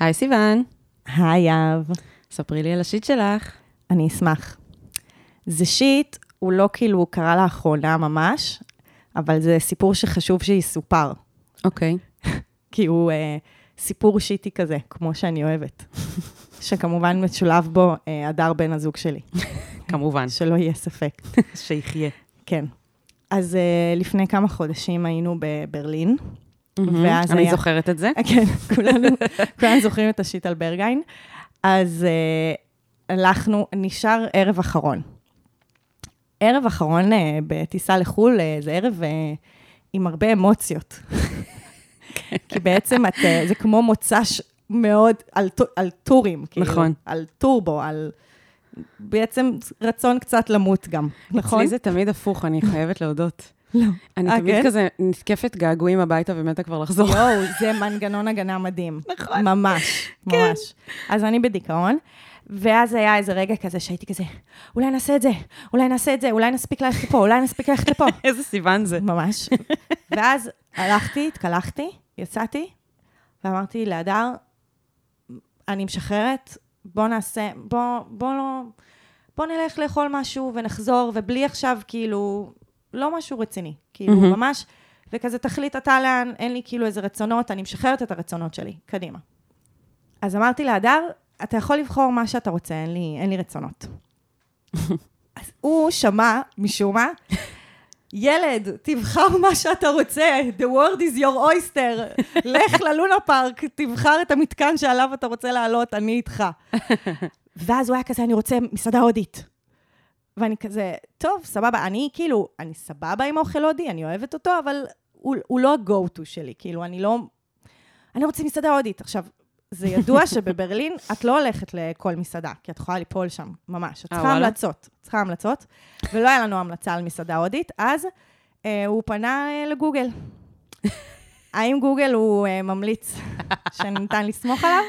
היי סיוון, היי יהב, ספרי לי על השיט שלך. אני אשמח. זה שיט, הוא לא כאילו קרה לאחרונה ממש, אבל זה סיפור שחשוב שיסופר, אוקיי. כי הוא אה, סיפור שיטי כזה, כמו שאני אוהבת. שכמובן משולב בו אה, הדר בן הזוג שלי, כמובן, שלא יהיה ספק. שיחיה. כן. אז אה, לפני כמה חודשים היינו בברלין, ואז אני היה- זוכרת את זה. כן, כולנו, כולנו זוכרים את השיט על ברגיין. אז uh, הלכנו, נשאר ערב אחרון. ערב אחרון uh, בטיסה לחו"ל, uh, זה ערב uh, עם הרבה אמוציות. כי בעצם את, uh, זה כמו מוצ"ש מאוד על, על טורים. כאילו, נכון. על טורבו, על... בעצם רצון קצת למות גם, נכון? אצלי זה תמיד הפוך, אני חייבת להודות. לא. אני אה, תמיד כן? כזה נתקפת געגועים הביתה ומתה כבר לחזור. יואו, זה מנגנון הגנה מדהים. נכון. ממש, כן. ממש. אז אני בדיכאון, ואז היה איזה רגע כזה שהייתי כזה, אולי נעשה את זה, אולי נעשה את זה, אולי נספיק ללכת לפה, אולי נספיק ללכת לפה. איזה סיוון זה. ממש. ואז הלכתי, התקלחתי, יצאתי, ואמרתי להדר, אני משחררת, בוא נעשה, בוא, בוא לא, בוא נלך לאכול משהו ונחזור, ובלי עכשיו, כאילו, לא משהו רציני. כאילו, מהמם. ממש, וכזה תחליט אתה לאן, אין לי כאילו איזה רצונות, אני משחררת את הרצונות שלי, קדימה. אז אמרתי להדר, אתה יכול לבחור מה שאתה רוצה, אין לי, אין לי רצונות. אז הוא שמע, משום מה, ילד, תבחר מה שאתה רוצה, the world is your oyster, לך ללונה פארק, תבחר את המתקן שעליו אתה רוצה לעלות, אני איתך. ואז הוא היה כזה, אני רוצה מסעדה הודית. ואני כזה, טוב, סבבה, אני כאילו, אני סבבה עם אוכל הודי, אני אוהבת אותו, אבל הוא, הוא לא ה-go-to שלי, כאילו, אני לא... אני רוצה מסעדה הודית. עכשיו, זה ידוע שבברלין את לא הולכת לכל מסעדה, כי את יכולה ליפול שם, ממש. את אה, צריכה? המלצות. את צריכה המלצות, ולא היה לנו המלצה על מסעדה הודית, אז אה, הוא פנה אה, לגוגל. האם גוגל הוא אה, ממליץ שניתן לסמוך עליו?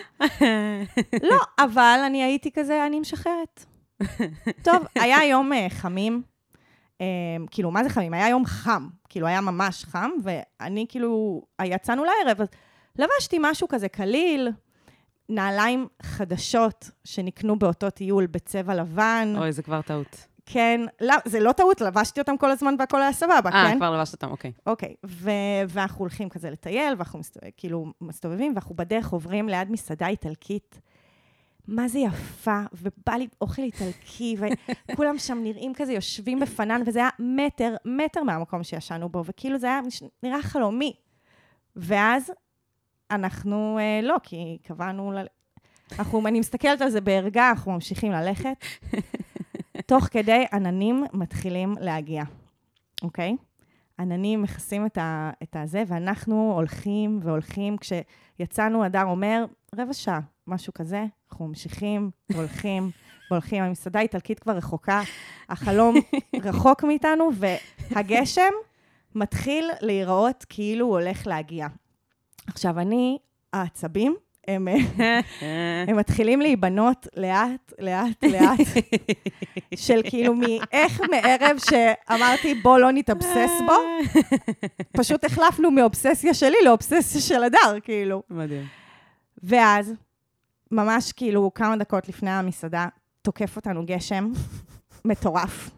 לא, אבל אני הייתי כזה, אני משחררת. טוב, היה יום אה, חמים, אה, כאילו, מה זה חמים? היה יום חם, כאילו, היה ממש חם, ואני כאילו, יצאנו לערב, אז לבשתי משהו כזה קליל, נעליים חדשות שנקנו באותו טיול בצבע לבן. אוי, זה כבר טעות. כן, לא, זה לא טעות, לבשתי אותם כל הזמן והכל היה סבבה, אה, כן? כבר לבשת אותם, אוקיי. אוקיי, ו- ואנחנו הולכים כזה לטייל, ואנחנו מסתובב, כאילו מסתובבים, ואנחנו בדרך עוברים ליד מסעדה איטלקית. מה זה יפה, ובא לי אוכל איטלקי, וכולם שם נראים כזה יושבים בפנן, וזה היה מטר, מטר מהמקום שישנו בו, וכאילו זה היה נראה חלומי. ואז אנחנו, אה, לא, כי קבענו, ל... אנחנו, אני מסתכלת על זה בערגה, אנחנו ממשיכים ללכת. תוך כדי עננים מתחילים להגיע, אוקיי? עננים מכסים את, ה, את הזה, ואנחנו הולכים והולכים. כשיצאנו, הדר אומר, רבע שעה, משהו כזה, אנחנו ממשיכים, והולכים, והולכים. המסעדה האיטלקית כבר רחוקה, החלום רחוק מאיתנו, והגשם מתחיל להיראות כאילו הוא הולך להגיע. עכשיו, אני, העצבים, הם, הם מתחילים להיבנות לאט, לאט, לאט, של כאילו מאיך מערב שאמרתי, בוא לא נתאבסס בו, פשוט החלפנו מאובססיה שלי לאובססיה של הדר, כאילו. מדהים. ואז, ממש כאילו כמה דקות לפני המסעדה, תוקף אותנו גשם מטורף.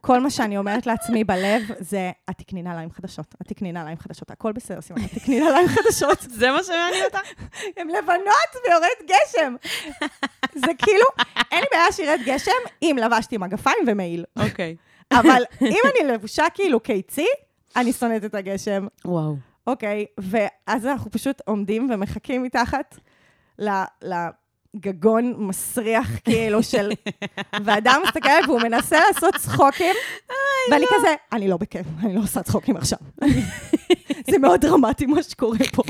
כל מה שאני אומרת לעצמי בלב זה, את תקני נעליים חדשות, את תקני נעליים חדשות, הכל בסדר, סימן, את תקני נעליים חדשות. זה מה שמעניין אותך? הן לבנות ויורד גשם. זה כאילו, אין לי בעיה שירד גשם אם לבשתי מגפיים ומעיל. אוקיי. אבל אם אני לבושה כאילו קיצי, אני שונאת את הגשם. וואו. אוקיי, ואז אנחנו פשוט עומדים ומחכים מתחת לגגון מסריח כאילו של... ואדם מסתכל והוא מנסה לעשות צחוקים, ואני כזה, אני לא בכיף, אני לא עושה צחוקים עכשיו. זה מאוד דרמטי מה שקורה פה.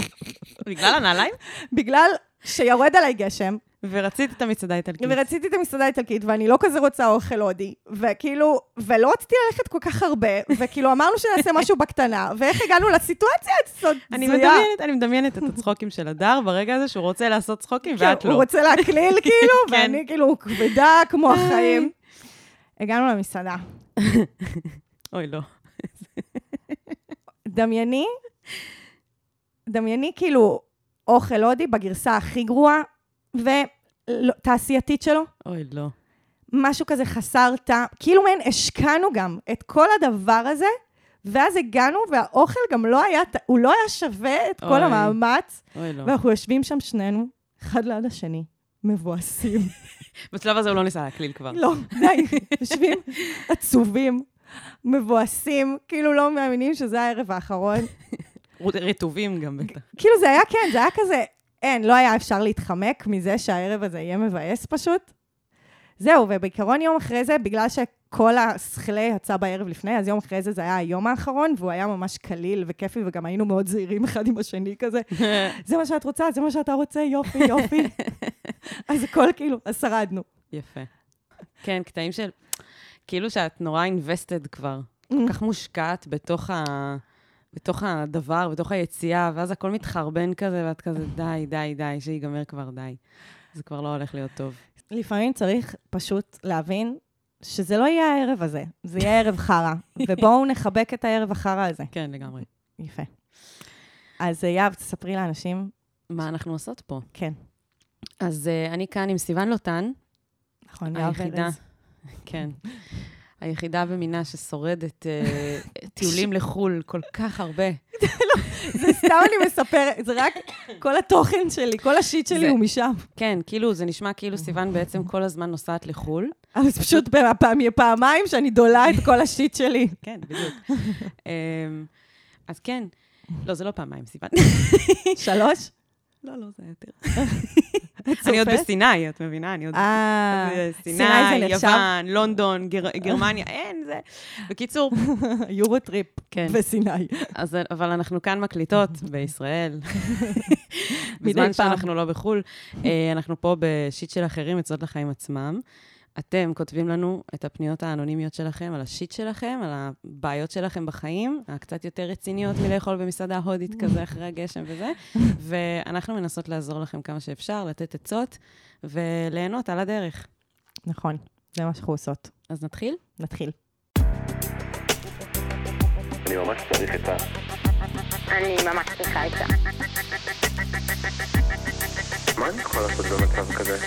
בגלל הנעליים? בגלל שיורד עליי גשם, ורצית את המצעדה האיטלקית. ורציתי את המסעדה האיטלקית, ואני לא כזה רוצה אוכל הודי, וכאילו, ולא רציתי ללכת כל כך הרבה, וכאילו אמרנו שנעשה משהו בקטנה, ואיך הגענו לסיטואציה הזאת? אני מדמיינת, אני מדמיינת את הצחוקים של הדר ברגע הזה שהוא רוצה לעשות צחוקים ואת כן, לא. הוא רוצה להקליל כאילו, כן. ואני כאילו כבדה כמו החיים. הגענו למסעדה. אוי, לא. דמייני, דמייני כאילו אוכל הודי בגרסה הכי גרועה, ותעשייתית שלו. אוי, לא. משהו כזה חסר טעם, כאילו מעין השקענו גם את כל הדבר הזה, ואז הגענו, והאוכל גם לא היה, הוא לא היה שווה את כל אוי. המאמץ, אוי, לא. ואנחנו יושבים שם שנינו, אחד ליד השני, מבואסים. בשלב הזה הוא לא ניסה להקליל כבר. לא, די, יושבים עצובים, מבואסים, כאילו לא מאמינים שזה הערב האחרון. רטובים גם בטח. כאילו זה היה, כן, זה היה כזה, אין, לא היה אפשר להתחמק מזה שהערב הזה יהיה מבאס פשוט. זהו, ובעיקרון יום אחרי זה, בגלל שכל השכלה יצא בערב לפני, אז יום אחרי זה זה היה היום האחרון, והוא היה ממש קליל וכיפי, וגם היינו מאוד זהירים אחד עם השני כזה. זה מה שאת רוצה, זה מה שאתה רוצה, יופי, יופי. אז הכל כאילו, אז שרדנו. יפה. כן, קטעים של... כאילו שאת נורא invested כבר. כל כך מושקעת בתוך ה... בתוך הדבר, בתוך היציאה, ואז הכל מתחרבן כזה, ואת כזה, די, די, די, שיגמר כבר, די. זה כבר לא הולך להיות טוב. לפעמים צריך פשוט להבין שזה לא יהיה הערב הזה, זה יהיה ערב חרא, ובואו נחבק את הערב החרא הזה. כן, לגמרי. יפה. אז אה, יהב, תספרי לאנשים. מה אנחנו עושות פה? כן. אז uh, אני כאן עם סיוון לוטן, נכון, יהב היחידה, ארז. כן, היחידה במינה ששורדת uh, טיולים לחו"ל כל כך הרבה. זה סתם אני מספרת, זה רק כל התוכן שלי, כל השיט שלי הוא משם. כן, כאילו, זה נשמע כאילו סיוון בעצם כל הזמן נוסעת לחו"ל. אבל זה פשוט פעמיים שאני דולה את כל השיט שלי. כן, בדיוק. אמ, אז כן, לא, זה לא פעמיים, סיוון. שלוש? לא, לא, זה יותר. אני עוד? בסיני, את מבינה? אני עוד... אה, זה סיני סיני, זה נחשב? יוון, לונדון, גר- גרמניה, אין, זה... בקיצור, Euro trip כן. בסיני. אבל אנחנו כאן מקליטות בישראל. בזמן. שאנחנו לא בחו"ל. אה, אנחנו פה ב shit של אחרים, עצות לחיים עצמם. אתם כותבים לנו את הפניות האנונימיות שלכם, על ה shit שלכם, על הבעיות שלכם בחיים, הקצת יותר רציניות מלאכול במסעדה הודית כזה אחרי הגשם וזה, ואנחנו מנסות לעזור לכם כמה שאפשר, לתת עצות וליהנות על הדרך. נכון, זה מה שאנחנו עושות. אז נתחיל? נתחיל. אני ממש צריך עצה. אני ממש צריכה עצה. מה אני יכול לעשות במצב כזה?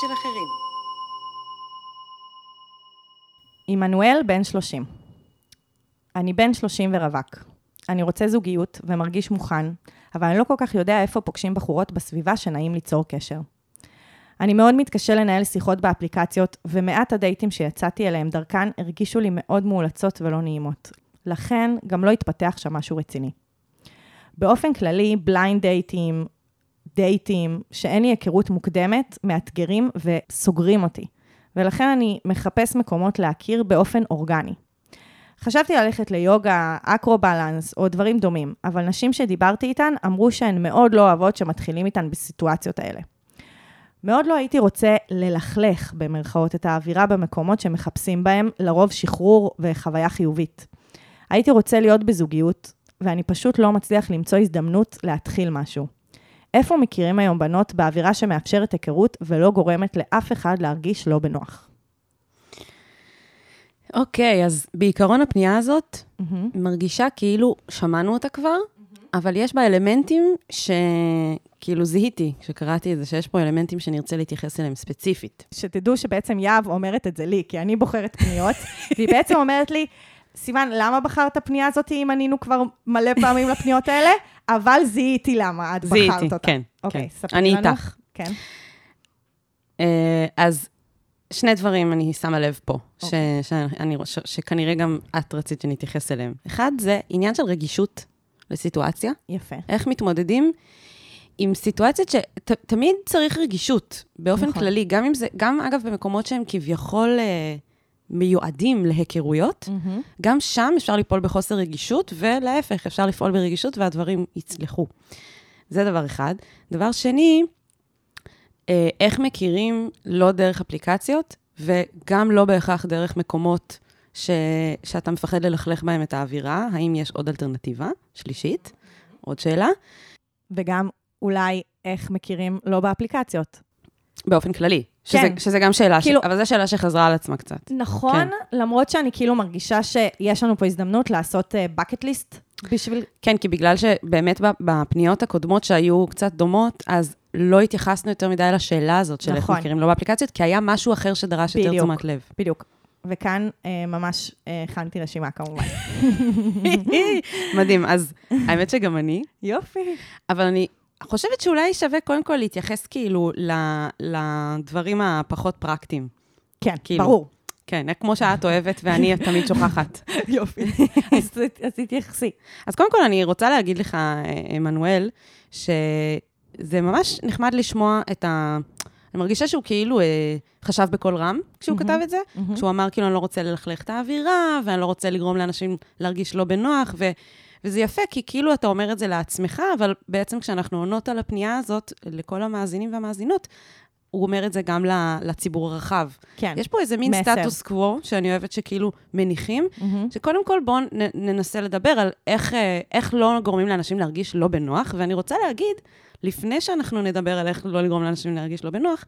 של אחרים. עמנואל בן 30. אני בן 30 ורווק. אני רוצה זוגיות ומרגיש מוכן, אבל אני לא כל כך יודע איפה פוגשים בחורות בסביבה שנעים ליצור קשר. אני מאוד מתקשה לנהל שיחות באפליקציות, ומעט הדייטים שיצאתי אליהם דרכן הרגישו לי מאוד מאולצות ולא נעימות. לכן גם לא התפתח שם משהו רציני. באופן כללי, בליינד דייטים, דייטים שאין לי היכרות מוקדמת, מאתגרים וסוגרים אותי. ולכן אני מחפש מקומות להכיר באופן אורגני. חשבתי ללכת ליוגה, אקרו-בלנס או דברים דומים, אבל נשים שדיברתי איתן אמרו שהן מאוד לא אוהבות שמתחילים איתן בסיטואציות האלה. מאוד לא הייתי רוצה ללכלך, במרכאות, את האווירה במקומות שמחפשים בהם, לרוב שחרור וחוויה חיובית. הייתי רוצה להיות בזוגיות, ואני פשוט לא מצליח למצוא הזדמנות להתחיל משהו. איפה מכירים היום בנות באווירה שמאפשרת היכרות ולא גורמת לאף אחד להרגיש לא בנוח? אוקיי, אז בעיקרון הפנייה הזאת מרגישה כאילו שמענו אותה כבר, אבל יש בה אלמנטים שכאילו זיהיתי, כשקראתי את זה, שיש פה אלמנטים שנרצה להתייחס אליהם ספציפית. שתדעו שבעצם יהב אומרת את זה לי, כי אני בוחרת פניות, והיא בעצם אומרת לי, סיוון, למה בחרת פנייה הזאת אם ענינו כבר מלא פעמים לפניות האלה? אבל זיהיתי למה את בחרת זיהיתי, אותה. כן, אוקיי, כן. ספרי אני לנו. איתך. כן. אה, אז שני דברים אני שמה לב פה, ש- אוקיי. שאני, ש- שכנראה גם את רצית שנתייחס אליהם. אחד, זה עניין של רגישות לסיטואציה. יפה. איך מתמודדים עם סיטואציות שתמיד צריך רגישות, באופן נכון. כללי, גם אם זה, גם אגב במקומות שהם כביכול אה, מיועדים להיכרויות, מהמם. גם שם אפשר ליפול בחוסר רגישות, ולהפך, אפשר לפעול ברגישות והדברים יצלחו. זה דבר אחד. דבר שני, אה, איך מכירים לא דרך אפליקציות, וגם לא בהכרח דרך מקומות ש... שאתה מפחד ללכלך בהם את האווירה, האם יש עוד אלטרנטיבה? שלישית, עוד שאלה. וגם אולי איך מכירים לא באפליקציות. באופן כללי. שזה, כן. שזה גם שאלה, כאילו- ש... אבל זו שאלה שחזרה על עצמה קצת. נכון, כן. למרות שאני כאילו מרגישה שיש לנו פה הזדמנות לעשות bucket list בשביל... כן, כי בגלל שבאמת בפניות הקודמות שהיו קצת דומות, אז לא התייחסנו יותר מדי לשאלה הזאת של איך נכון. מכירים לא באפליקציות, כי היה משהו אחר שדרש יותר בדיוק. תשומת לב. בדיוק. וכאן אה, ממש אה, הכנתי רשימה כמובן. מדהים, אז האמת שגם אני, יופי. אבל אני חושבת שאולי שווה קודם כל להתייחס כאילו לדברים הפחות פרקטיים. כן, כאילו. ברור. כן, כמו שאת אוהבת ואני תמיד שוכחת. יופי. אז אז תתייחסי. אז קודם כל, אני רוצה להגיד לך, עמנואל, שזה ממש נחמד לשמוע את ה... אני מרגישה שהוא כאילו אה, חשב בקול רם כשהוא מהמם. כתב את זה, כשהוא אמר כאילו, אני לא רוצה ללכלך את האווירה, ואני לא רוצה לגרום לאנשים להרגיש לא בנוח, ו... וזה יפה, כי כאילו אתה אומר את זה לעצמך, אבל בעצם כשאנחנו עונות על הפנייה הזאת, לכל המאזינים והמאזינות, הוא אומר את זה גם לציבור הרחב. כן. יש פה איזה מין מסר. סטטוס קוו, שאני אוהבת שכאילו מניחים, מהמם. שקודם כל בואו ננסה לדבר על איך, אה, איך לא גורמים לאנשים להרגיש לא בנוח, ואני רוצה להגיד, לפני שאנחנו נדבר על איך לא לגרום לאנשים להרגיש לא בנוח,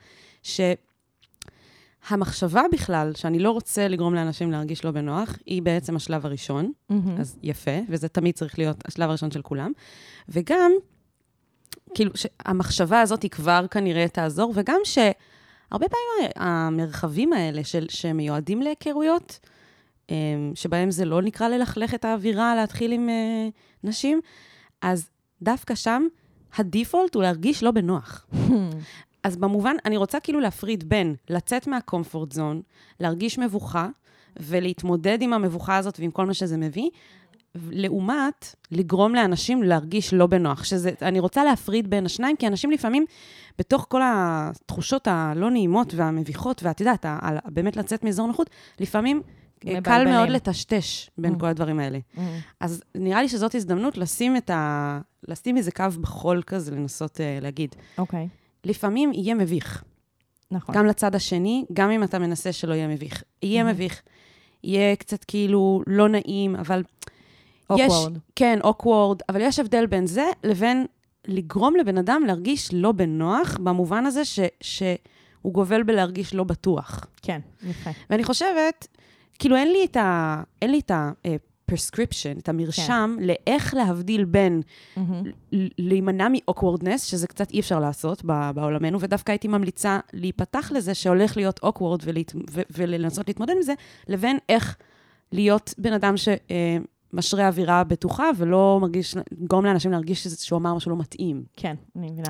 שהמחשבה בכלל, שאני לא רוצה לגרום לאנשים להרגיש לא בנוח, היא בעצם השלב הראשון, מהמם. אז יפה, וזה תמיד צריך להיות השלב הראשון של כולם. וגם, כאילו, שהמחשבה הזאת היא כבר כנראה תעזור, וגם שהרבה פעמים המרחבים האלה של, שמיועדים להיכרויות, אמ, שבהם זה לא נקרא ללכלך את האווירה, להתחיל עם אה, נשים, אז דווקא שם הדיפולט הוא להרגיש לא בנוח. אז במובן, אני רוצה כאילו להפריד בין לצאת מהקומפורט זון, להרגיש מבוכה, ולהתמודד עם המבוכה הזאת ועם כל מה שזה מביא, לעומת לגרום לאנשים להרגיש לא בנוח. שזה, אני רוצה להפריד בין השניים, כי אנשים לפעמים, בתוך כל התחושות הלא נעימות והמביכות, ואת יודעת, באמת לצאת מאזור נוחות, לפעמים אה, קל מבלבלים. מאוד לטשטש בין Mm. כל הדברים האלה. מהמם. אז נראה לי שזאת הזדמנות לשים את ה... לשים איזה קו בחול כזה, לנסות uh, להגיד. אוקיי, לפעמים יהיה מביך, נכון. גם לצד השני, גם אם אתה מנסה שלא יהיה מביך. יהיה מהמם. מביך, יהיה קצת כאילו לא נעים, אבל יש... Awkward. כן, אוקוורד, אבל יש הבדל בין זה לבין לגרום לבן אדם להרגיש לא בנוח, במובן הזה ש, שהוא גובל בלהרגיש לא בטוח. כן, יפה. ואני חושבת, כאילו אין לי את ה... אין לי את ה... אה, prescription, את המרשם, כן. לאיך להבדיל בין. ל- להימנע מ-awkwardness, שזה קצת אי אפשר לעשות בעולמנו, ודווקא הייתי ממליצה להיפתח לזה שהולך להיות awkward ולהת... ו- ולנסות להתמודד עם זה, לבין איך להיות בן אדם שמשרה אווירה בטוחה ולא מרגיש, גורם לאנשים להרגיש שהוא אמר משהו לא מתאים. כן, אני מבינה.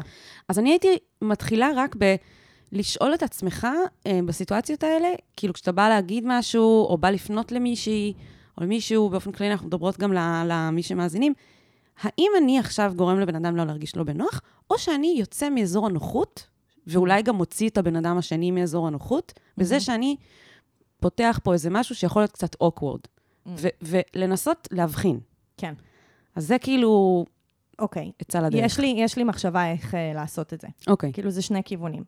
אז אני הייתי מתחילה רק ב... לשאול את עצמך אה, בסיטואציות האלה, כאילו כשאתה בא להגיד משהו, או בא לפנות למישהי, או למישהו, באופן כללי אנחנו מדברות גם למי שמאזינים, האם אני עכשיו גורם לבן אדם לא להרגיש לא בנוח, או שאני יוצא מאזור הנוחות, ואולי גם מוציא את הבן אדם השני מאזור הנוחות, בזה שאני פותח פה איזה משהו שיכול להיות קצת awkward, ו- ולנסות להבחין. כן. אז זה כאילו אוקיי. עצה לדרך. יש לי, יש לי מחשבה איך uh, לעשות את זה. אוקיי. כאילו, זה שני כיוונים.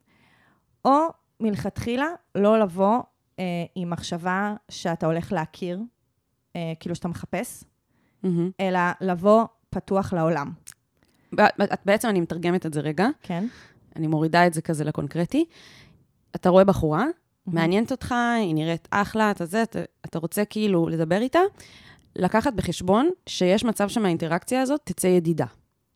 או מלכתחילה לא לבוא אה, עם מחשבה שאתה הולך להכיר, אה, כאילו שאתה מחפש, מהמם. אלא לבוא פתוח לעולם, את- בעצם אני מתרגמת את זה רגע. כן? אני מורידה את זה כזה לקונקרטי. אתה רואה בחורה, מעניינת אותך, היא נראית אחלה, אתה זה, אתה, אתה רוצה כאילו לדבר איתה, לקחת בחשבון שיש מצב שמהאינטראקציה הזאת תצא ידידה,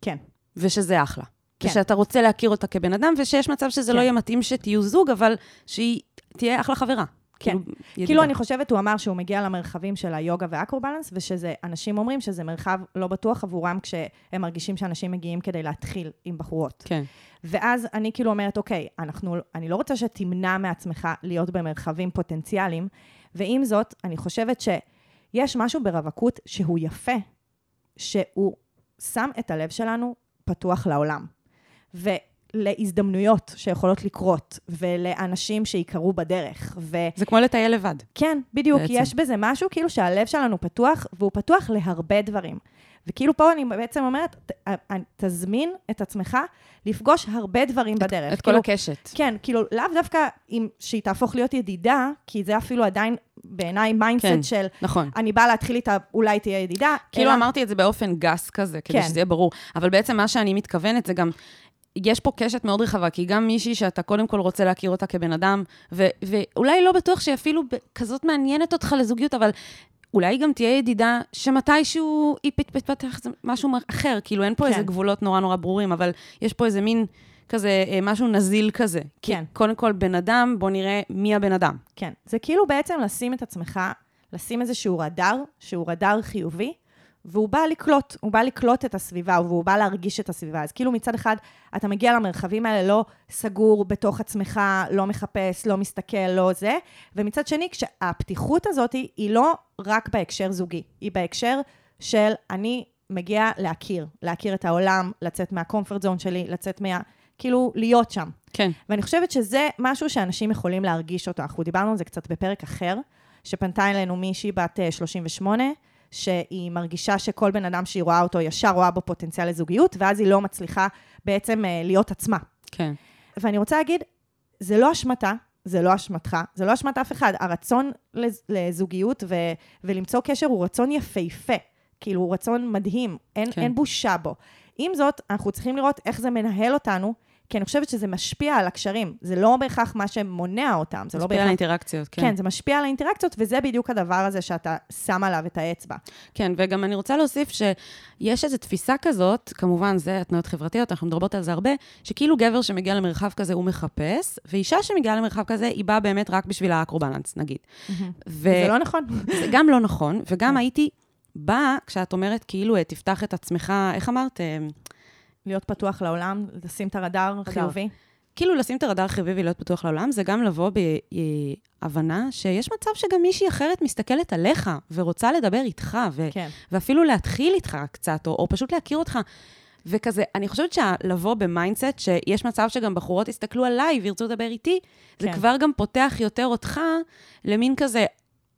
כן. ושזה אחלה. כן. ושאתה רוצה להכיר אותה כבן אדם, ושיש מצב שזה כן. לא יהיה מתאים שתהיו זוג, אבל שהיא תהיה אחלה חברה. כן. כאילו, ידידה. כאילו, אני חושבת, הוא אמר שהוא מגיע למרחבים של היוגה והאקרובלנס, ושזה, אנשים אומרים שזה מרחב לא בטוח עבורם כשהם מרגישים שאנשים מגיעים כדי להתחיל עם בחורות. כן. ואז אני כאילו אומרת, אוקיי, אנחנו, אני לא רוצה שתמנע מעצמך להיות במרחבים פוטנציאליים, ועם זאת, אני חושבת שיש משהו ברווקות שהוא יפה, שהוא שם את הלב שלנו פתוח לעולם. ולהזדמנויות שיכולות לקרות, ולאנשים שיקרו בדרך, ו... זה כמו לטייל לבד. כן, בדיוק. בעצם. יש בזה משהו כאילו שהלב שלנו פתוח, והוא פתוח להרבה דברים. וכאילו פה אני בעצם אומרת, ת, תזמין את עצמך לפגוש הרבה דברים בדרך. את כל כאילו, הקשת. כן, כאילו, לאו דווקא עם, שהיא תהפוך להיות ידידה, כי זה אפילו עדיין בעיניי mindset כן. של נכון. אני באה להתחיל איתה, אולי תהיה ידידה. כאילו אלא- אמרתי את זה באופן גס כזה, כדי כן. שזה יהיה ברור. אבל בעצם מה שאני מתכוונת זה גם, יש פה קשת מאוד רחבה, כי גם מישהי שאתה קודם כל רוצה להכיר אותה כבן אדם, ו- ואולי לא בטוח שהיא אפילו כזאת מעניינת אותך לזוגיות, אבל אולי גם תהיה ידידה שמתישהו היא פת- תתפתח משהו אחר, כאילו אין פה כן. איזה גבולות נורא נורא ברורים, אבל יש פה איזה מין כזה, אה, משהו נזיל כזה. כן. קודם כל, בן אדם, בוא נראה מי הבן אדם. כן. זה כאילו בעצם לשים את עצמך, לשים איזשהו רדאר, שהוא רדאר חיובי, והוא בא לקלוט, הוא בא לקלוט את הסביבה, והוא בא להרגיש את הסביבה. אז כאילו מצד אחד, אתה מגיע למרחבים האלה לא סגור בתוך עצמך, לא מחפש, לא מסתכל, לא זה, ומצד שני, כשהפתיחות הזאת היא, היא לא רק בהקשר זוגי, היא בהקשר של אני מגיע להכיר, להכיר את העולם, לצאת מהקומפורט זון שלי, לצאת מה... כאילו, להיות שם. כן. ואני חושבת שזה משהו שאנשים יכולים להרגיש אותו. אנחנו דיברנו על זה קצת בפרק אחר, שפנתה אלינו מישהי בת אה, 38, שהיא מרגישה שכל בן אדם שהיא רואה אותו, ישר רואה בו פוטנציאל לזוגיות, ואז היא לא מצליחה בעצם אה, להיות עצמה. כן. ואני רוצה להגיד, זה לא אשמתה, זה לא אשמתך, זה לא אשמת אף אחד. הרצון לז- לזוגיות ו- ולמצוא קשר הוא רצון יפהפה. כאילו, הוא רצון מדהים, אין. כן. אין בושה בו. עם זאת, אנחנו צריכים לראות איך זה מנהל אותנו, כי אני חושבת שזה משפיע על הקשרים. זה לא בהכרח מה שמונע אותם, זה לא משפיע בהכרח... על האינטראקציות, כן. כן, זה משפיע על האינטראקציות, וזה בדיוק הדבר הזה שאתה שם עליו את האצבע. כן, וגם אני רוצה להוסיף שיש איזו תפיסה כזאת, כמובן, זה התנועות חברתיות, אנחנו מדברות על זה הרבה, שכאילו גבר שמגיע למרחב כזה הוא מחפש, ואישה שמגיעה למרחב כזה, היא באה באמת רק בשביל האקרובלנס, נגיד. ו- זה לא נכון. זה גם לא נכון, וגם הייתי באה, כשאת אומרת, כאילו, אה, תפתח את עצמך, איך אמרת? להיות פתוח לעולם, לשים את הרדאר חיובי. כאילו לשים את הרדאר חיובי ולהיות פתוח לעולם, זה גם לבוא בהבנה שיש מצב שגם מישהי אחרת מסתכלת עליך ורוצה לדבר איתך, ו- כן. ואפילו להתחיל איתך קצת, או, או פשוט להכיר אותך. וכזה, אני חושבת שלבוא ב mindset שיש מצב שגם בחורות יסתכלו עליי וירצו לדבר איתי, זה כן. כבר גם פותח יותר אותך למין כזה,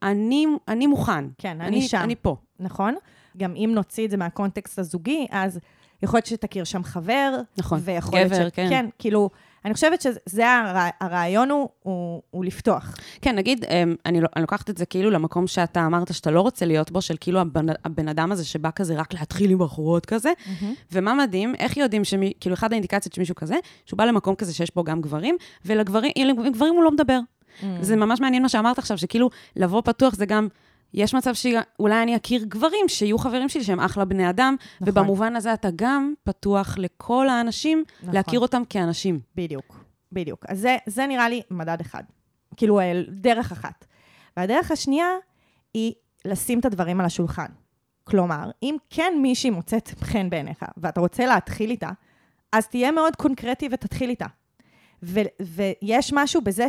אני, אני מוכן. כן, אני שם. אני פה. נכון? גם אם נוציא את זה מהקונטקסט הזוגי, אז יכול להיות שתכיר שם חבר. נכון, גבר, ש... כן. כן, כאילו, אני חושבת שזה הרע... הרעיון הוא, הוא, הוא לפתוח. כן, נגיד, אמ, אני, לא- אני לוקחת את זה כאילו למקום שאתה אמרת שאתה לא רוצה להיות בו, של כאילו הבן, הבן אדם הזה שבא כזה רק להתחיל עם בחורות כזה. ומה מדהים, איך יודעים שמי, כאילו, אחת האינדיקציות שמישהו כזה, שהוא בא למקום כזה שיש בו גם גברים, ולגברים הוא לא מדבר. זה ממש מעניין מה שאמרת עכשיו, שכאילו, לבוא פתוח זה גם... יש מצב שאולי אני אכיר גברים שיהיו חברים שלי שהם אחלה בני אדם, נכון. ובמובן הזה אתה גם פתוח לכל האנשים, נכון. להכיר אותם כאנשים. בדיוק, בדיוק. אז זה, זה נראה לי מדד אחד. כאילו, אה, דרך אחת. והדרך השנייה היא לשים את הדברים על השולחן. כלומר, אם כן מישהי מוצאת חן בעיניך, ואתה רוצה להתחיל איתה, אז תהיה מאוד קונקרטי ותתחיל איתה. ו- ויש משהו בזה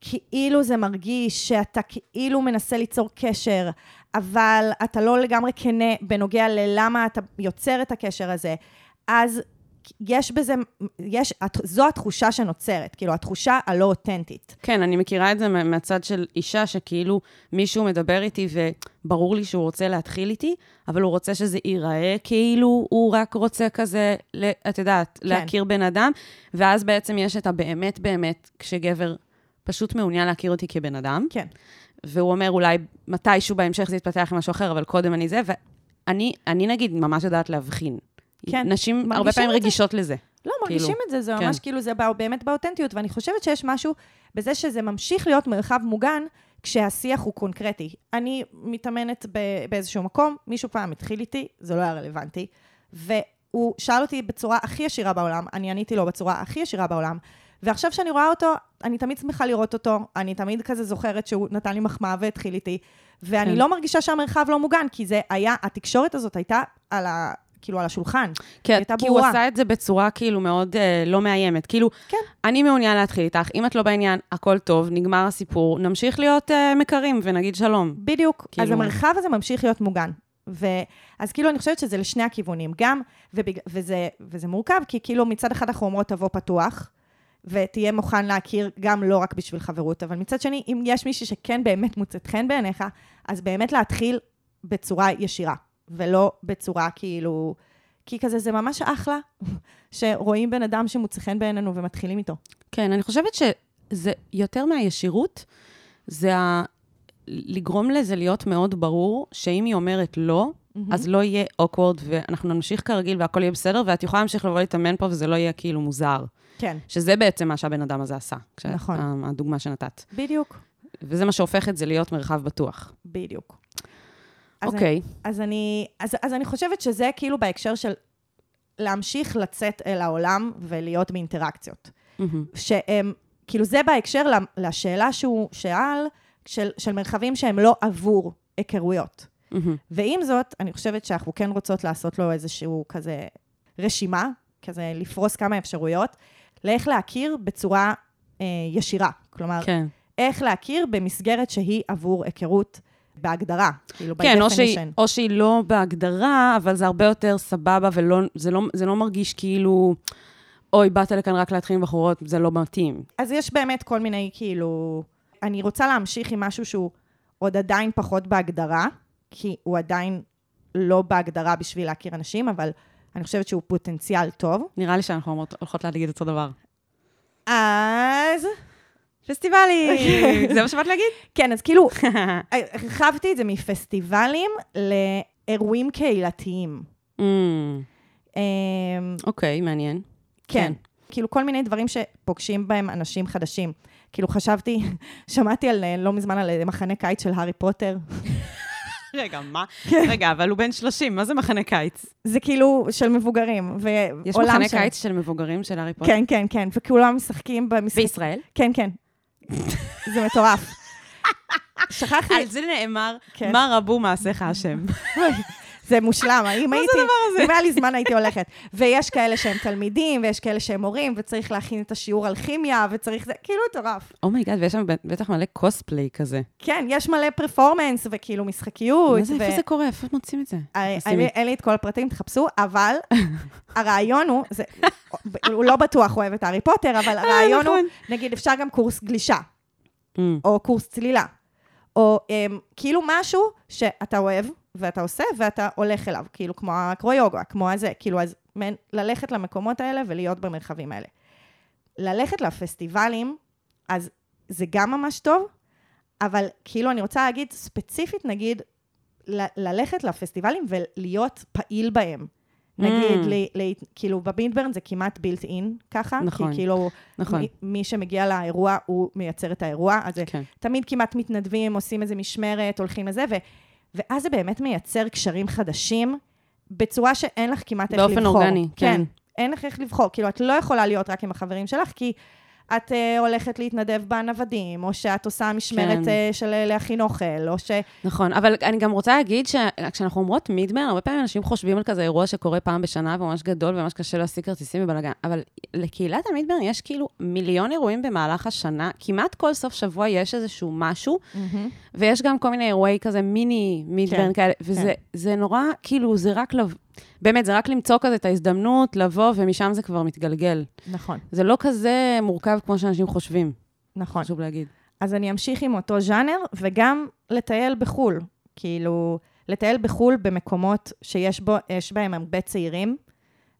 שכאילו זה מרגיש שאתה כאילו מנסה ליצור קשר, אבל אתה לא לגמרי כנה בנוגע ללמה אתה יוצר את הקשר הזה, אז יש בזה, יש, זו התחושה שנוצרת, כאילו, התחושה הלא אותנטית. כן, אני מכירה את זה מה- מהצד של אישה שכאילו מישהו מדבר איתי וברור לי שהוא רוצה להתחיל איתי, אבל הוא רוצה שזה ייראה כאילו הוא רק רוצה כזה, את יודעת, כן. להכיר בן אדם, ואז בעצם יש את הבאמת באמת, כשגבר פשוט מעוניין להכיר אותי כבן אדם, כן. והוא אומר אולי מתישהו בהמשך זה יתפתח עם משהו אחר, אבל קודם אני זה, ואני אני נגיד ממש יודעת להבחין. כן, נשים הרבה פעמים את זה. רגישות לזה. לא, מרגישים כאילו, את זה, זה כן. ממש כאילו, זה בא- באמת באותנטיות, ואני חושבת שיש משהו בזה שזה ממשיך להיות מרחב מוגן, כשהשיח הוא קונקרטי. אני מתאמנת ב- באיזשהו מקום, מישהו פעם התחיל איתי, זה לא היה רלוונטי, והוא שאל אותי בצורה הכי ישירה בעולם, אני עניתי לו בצורה הכי ישירה בעולם, ועכשיו שאני רואה אותו, אני תמיד שמחה לראות אותו, אני תמיד כזה זוכרת שהוא נתן לי מחמאה והתחיל איתי, ואני כן. לא מרגישה שהמרחב לא מוגן, כי זה היה, התקשורת הזאת הייתה על ה... כאילו, על השולחן. כי, הייתה כי הוא ברורה. עשה את זה בצורה כאילו מאוד אה, לא מאיימת. כאילו, כן. אני מעוניין להתחיל איתך, אם את לא בעניין, הכל טוב, נגמר הסיפור, נמשיך להיות אה, מכרים ונגיד שלום. בדיוק. כאילו... אז המרחב הזה ממשיך להיות מוגן. ו... אז כאילו, אני חושבת שזה לשני הכיוונים. גם, ובג... וזה, וזה מורכב, כי כאילו מצד אחד אנחנו אומרות, תבוא פתוח, ותהיה מוכן להכיר גם לא רק בשביל חברות, אבל מצד שני, אם יש מישהי שכן באמת מוצאת חן בעיניך, אז באמת להתחיל בצורה ישירה, ולא בצורה כאילו... כי כזה זה ממש אחלה, שרואים בן אדם שמוצא חן בעינינו ומתחילים איתו. כן, אני חושבת שזה יותר מהישירות, זה ה... לגרום לזה להיות מאוד ברור, שאם היא אומרת לא, אז לא יהיה awkward, ואנחנו נמשיך כרגיל והכל יהיה בסדר, ואת יכולה להמשיך לבוא להתאמן פה וזה לא יהיה כאילו מוזר. כן, שזה בעצם מה שהבן אדם הזה עשה. כש- נכון. הדוגמה שנתת. בדיוק, וזה מה שהופך את זה להיות מרחב בטוח. בדיוק. אוקיי. אז אני, אז, אז אני חושבת שזה כאילו בהקשר של להמשיך לצאת אל העולם ולהיות באינטראקציות. מהמם. שהם, כאילו זה בהקשר לשאלה שהוא שאל, של, של מרחבים שהם לא עבור היכרויות. מהמם. ועם זאת, אני חושבת שאנחנו כן רוצות לעשות לו איזשהו כזה רשימה, כזה לפרוס כמה אפשרויות, לאיך להכיר בצורה אה, ישירה. כלומר, כן. איך להכיר במסגרת שהיא עבור היכרות בהגדרה, כאילו כן, או שהיא. או שהיא לא בהגדרה, אבל זה הרבה יותר סבבה, וזה לא, זה לא מרגיש כאילו, אוי, באת לכאן רק להתחיל עם בחורות, זה לא מתאים. אז יש באמת כל מיני, כאילו... אני רוצה להמשיך עם משהו שהוא עוד עדיין פחות בהגדרה, כי הוא עדיין לא בהגדרה בשביל להכיר אנשים, אבל אני חושבת שהוא פוטנציאל טוב. נראה לי שאנחנו אומרות- הולכות להגיד אותו דבר. אז... פסטיבלים! זה מה שבאת להגיד? כן, אז כאילו, הרחבתי את זה מפסטיבלים לאירועים קהילתיים. Mm, אמ, אוקיי, מעניין. כן. כאילו כל מיני דברים שפוגשים בהם אנשים חדשים. כאילו חשבתי, שמעתי על, לא מזמן על אה, מחנה קיץ של הארי פוטר. רגע, מה? רגע, אבל הוא בן 30, מה זה מחנה קיץ? זה כאילו של מבוגרים, ועולם יש מחנה של- קיץ של מבוגרים של הארי פוטר? כן, כן, כן, וכולם משחקים במשחק... בישראל? כן, כן. זה מטורף. שכחתי, על זה נאמר, כן. מה רבו מעשיך השם. זה מושלם. אם הייתי? אם היה לי זמן הייתי הולכת. ויש כאלה שהם תלמידים, ויש כאלה שהם מורים, וצריך להכין את השיעור על כימיה, וצריך זה, כאילו מטורף. oh my god, ויש שם בטח מלא קוספליי כזה. כן, יש מלא performance, וכאילו משחקיות. מה זה, איפה זה קורה? איפה מוצאים את זה? אה. אין לי את כל הפרטים, תחפשו, אבל הרעיון הוא, הוא לא בטוח אוהב את הארי פוטר, אבל הרעיון הוא, נכון. נגיד, אפשר גם קורס גלישה, אמ, או קורס צלילה, או אמ, כאילו משהו שאתה אוהב, ואתה עושה, ואתה הולך אליו, כאילו כמו האקרו-יוגה, כמו הזה, כאילו, אז מעין, ללכת למקומות האלה ולהיות במרחבים האלה. ללכת לפסטיבלים, אז זה גם ממש טוב, אבל כאילו אני רוצה להגיד, ספציפית נגיד, ל- ללכת לפסטיבלים ולהיות פעיל בהם. נגיד, Mm. ל- ל- כאילו בבינדברן זה כמעט בילט אין ככה, נכון, כי כאילו, נכון. מי, מי שמגיע לאירוע, הוא מייצר את האירוע, אז כן. תמיד כמעט מתנדבים, עושים איזה משמרת, הולכים לזה, ואז זה באמת מייצר קשרים חדשים, בצורה שאין לך כמעט איך באופן לבחור. אורגני, כן. אין לך איך לבחור. כאילו, את לא יכולה להיות רק עם החברים שלך, כי את uh, הולכת להתנדב בנוודים, או שאת עושה משמרת כן. כן. uh, של אה, להכין אוכל, או ש... נכון, אבל אני גם רוצה להגיד שכשאנחנו אומרות מידברן, הרבה פעמים אנשים חושבים על כזה אירוע שקורה פעם בשנה וממש גדול וממש קשה להשיג כרטיסים ובלאגן, אבל לקהילת המידברן יש כאילו מיליון אירועים במהלך השנה, כמעט כל סוף שבוע יש איזשהו משהו, ויש גם כל מיני אירועי כזה מיני מידברן כן, כאלה, וזה זה נורא, כאילו, זה רק, לב... באמת, זה רק למצוא כזה את ההזדמנות לבוא, ומשם זה כבר מתגלגל. נכון, זה לא כזה מורכב כמו שאנשים חושבים, נכון. חשוב להגיד. אז אני אמשיך עם אותו ז'אנר, וגם לטייל בחו"ל. כאילו, לטייל בחו"ל במקומות שיש בו, יש בהם הרבה צעירים,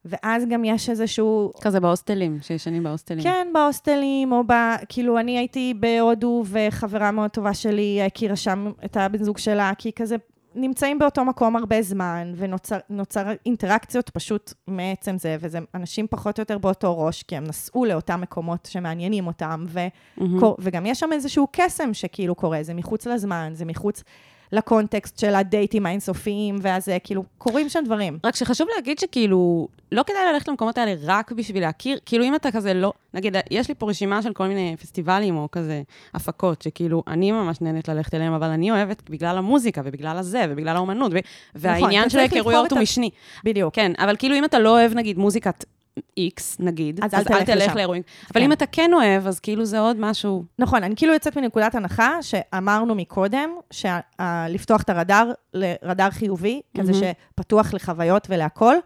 ואז גם יש איזשהו... כזה בהוסטלים, שישנים בהוסטלים. כן, בהוסטלים, או ב... כאילו, אני הייתי בהודו, וחברה מאוד טובה שלי הכירה שם את הבן זוג שלה, כי כזה נמצאים באותו מקום הרבה זמן, ונוצר נוצר אינטראקציות פשוט מעצם זה, וזה אנשים פחות או יותר באותו ראש, כי הם נסעו לאותם מקומות שמעניינים אותם, ו... קור... וגם יש שם איזשהו קסם שכאילו קורה, זה מחוץ לזמן, זה מחוץ לקונטקסט של הדייטים האינסופיים, ואז כאילו, קורים שם דברים. רק שחשוב להגיד שכאילו, לא כדאי ללכת למקומות האלה רק בשביל להכיר, כאילו אם אתה כזה לא, נגיד, יש לי פה רשימה של כל מיני פסטיבלים או כזה הפקות, שכאילו, אני ממש נהנית ללכת אליהם, אבל אני אוהבת בגלל המוזיקה ובגלל הזה ובגלל האומנות, ו- והעניין אתה של ההיכרויות הוא משני. בדיוק. כן, אבל כאילו אם אתה לא אוהב נגיד מוזיקת X, נגיד, אז אל תלך לשם. לאירועים. אבל כן. אם אתה כן אוהב, אז כאילו זה עוד משהו. נכון, אני כאילו יוצאת מנקודת הנחה שאמרנו מקודם, שלפתוח את הרדאר לרדאר חיובי, כזה. שפתוח לחוויות ולהכול,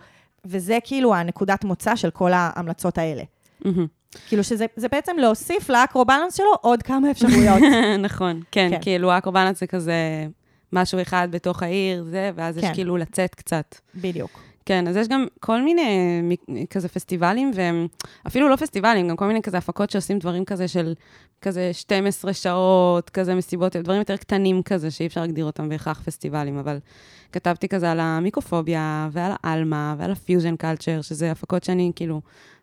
וזה כאילו הנקודת מוצא של כל ההמלצות האלה. מהמם. כאילו שזה זה בעצם להוסיף ל acro-balance שלו עוד כמה אפשרויות. נכון, כן, כן. כאילו acro-balance זה כזה משהו אחד בתוך העיר, זה, ואז יש כן. כאילו לצאת קצת. בדיוק. כן, אז יש גם כל מיני כזה פסטיבלים, ואפילו לא פסטיבלים, גם כל מיני כזה הפקות שעושים דברים כזה של כזה 12 שעות, כזה מסיבות, דברים יותר קטנים כזה, שאי אפשר להגדיר אותם בהכרח פסטיבלים, אבל כתבתי כזה על המיקרופוביה, ועל האלמה, ועל ה Fusion Culture, שזה הפקות שאני כאילו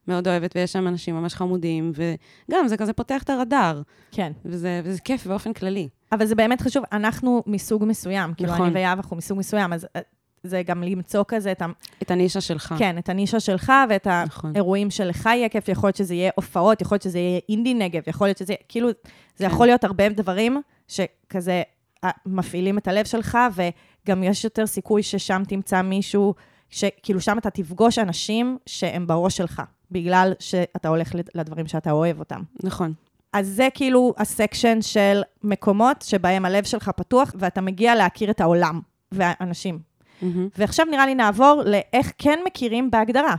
מאוד אוהבת, ויש שם אנשים ממש חמודים, וגם זה כזה פותח את הרדאר, כן. וזה, וזה כיף באופן כללי. אבל זה באמת חשוב, אנחנו מסוג מסוים, כאילו נכון. אני ויהב אנחנו מסוג מסוים, אז אה, זה גם למצוא כזה את ה... את הנישה שלך. כן, את הנישה שלך ואת נכון. האירועים שלך יהיה כיף, יכול להיות שזה יהיה הופעות, יכול להיות שזה יהיה אינדי נגב, יכול להיות שזה, כאילו, זה כן. יכול להיות הרבה דברים שכזה אה, מפעילים את הלב שלך, וגם יש יותר סיכוי ששם תמצא מישהו, שכאילו שם אתה תפגוש אנשים שהם בראש שלך, בגלל שאתה הולך לד- לדברים שאתה אוהב אותם. נכון. אז זה כאילו הסקשן של מקומות שבהם הלב שלך פתוח, ואתה מגיע להכיר את העולם והאנשים. מהמם. ועכשיו נראה לי נעבור לאיך כן מכירים בהגדרה.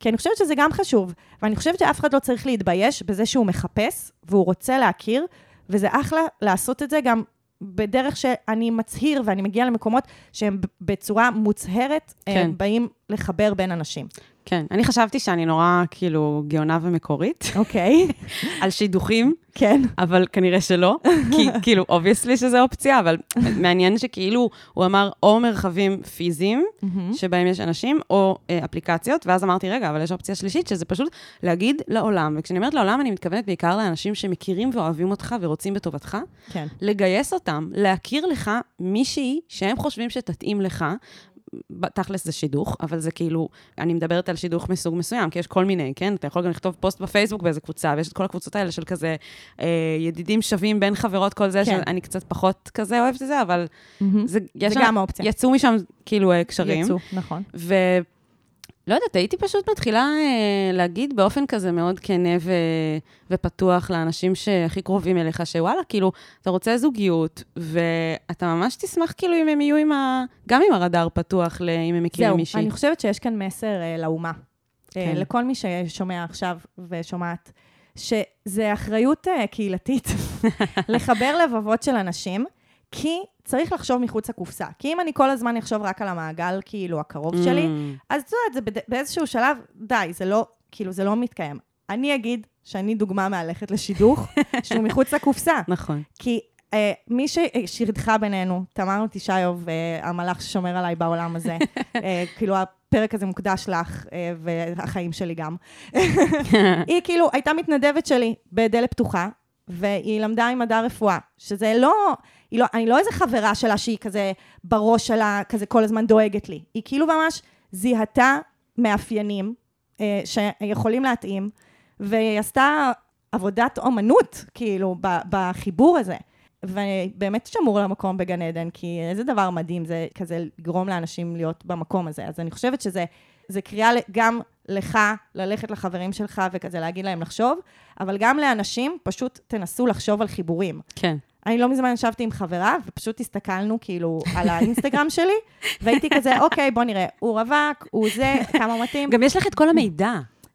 כי אני חושבת שזה גם חשוב, ואני חושבת שאף אחד לא צריך להתבייש בזה שהוא מחפש והוא רוצה להכיר, וזה אחלה לעשות את זה גם בדרך שאני מצהיר ואני מגיעה למקומות שהם בצורה מוצהרת, כן. כן. באים לחבר בין אנשים. כן, אני חשבתי שאני נורא, כאילו, גאונה ומקורית אוקיי? על שידוכים, כן. אבל כנראה שלא, כי כאילו, obviously שזה אופציה, אבל מעניין שכאילו, הוא אמר או מרחבים פיזיים, שבהם יש אנשים, או אה, אפליקציות, ואז אמרתי, רגע, אבל יש אופציה שלישית, שזה פשוט להגיד לעולם, וכשאני אומרת לעולם, אני מתכוונת בעיקר לאנשים שמכירים ואוהבים אותך ורוצים בטובתך, כן. לגייס אותם, להכיר לך מישהי שהם חושבים שתתאים לך. תכלס זה שידוך, אבל זה כאילו, אני מדברת על שידוך מסוג מסוים, כי יש כל מיני, כן? אתה יכול גם לכתוב פוסט בפייסבוק באיזה קבוצה, ויש את כל הקבוצות האלה של כזה אה, ידידים שווים בין חברות, כל זה, כן. שאני קצת פחות כזה אוהבת את זה, אבל זה, יש זה שם- גם אופציה. יצאו משם כאילו אה, קשרים. יצוא, נכון. ולא יודעת, הייתי פשוט מתחילה אה, להגיד באופן כזה מאוד כנה ו... ופתוח לאנשים שהכי קרובים אליך, שוואלה, כאילו, אתה רוצה זוגיות, ואתה ממש תשמח כאילו אם הם יהיו עם ה... גם עם הרדאר פתוח, ל... אם הם מכירים זהו, מישהי. אני חושבת שיש כאן מסר אה, לאומה. כן. אה, לכל מי ששומע עכשיו ושומעת, שזה אחריות אה, קהילתית לחבר לבבות של אנשים, כי צריך לחשוב מחוץ לקופסה. כי אם אני כל הזמן אחשוב רק על המעגל, כאילו, הקרוב שלי, Mm, אז את יודעת, זה באיזשהו שלב, די, זה לא, כאילו, זה לא מתקיים. אני אגיד שאני דוגמה מהלכת לשידוך, שהוא מחוץ לקופסה. נכון. כי אה, מי ששירדך בינינו, תמר תשעיוב, אה, המלאך ששומר עליי בעולם הזה, אה, כאילו הפרק הזה מוקדש לך, אה, והחיים שלי גם. היא כאילו הייתה מתנדבת שלי בדלת פתוחה, והיא למדה עם מדע רפואה, שזה לא, לא, אני לא איזה חברה שלה שהיא כזה בראש שלה, כזה כל הזמן דואגת לי. היא כאילו ממש זיהתה מאפיינים אה, שיכולים להתאים, והיא עשתה עבודת אומנות, כאילו, ב- בחיבור הזה. ובאמת שמור למקום בגן עדן, כי איזה דבר מדהים זה כזה לגרום לאנשים להיות במקום הזה. אז אני חושבת שזה זה קריאה גם לך ללכת לחברים שלך וכזה להגיד להם לחשוב, אבל גם לאנשים, פשוט תנסו לחשוב על חיבורים. כן. אני לא מזמן ישבתי עם חברה, ופשוט הסתכלנו כאילו על האינסטגרם שלי, והייתי כזה, אוקיי, בוא נראה, הוא רווק, הוא זה, כמה מתאים. גם יש לך את כל המידע.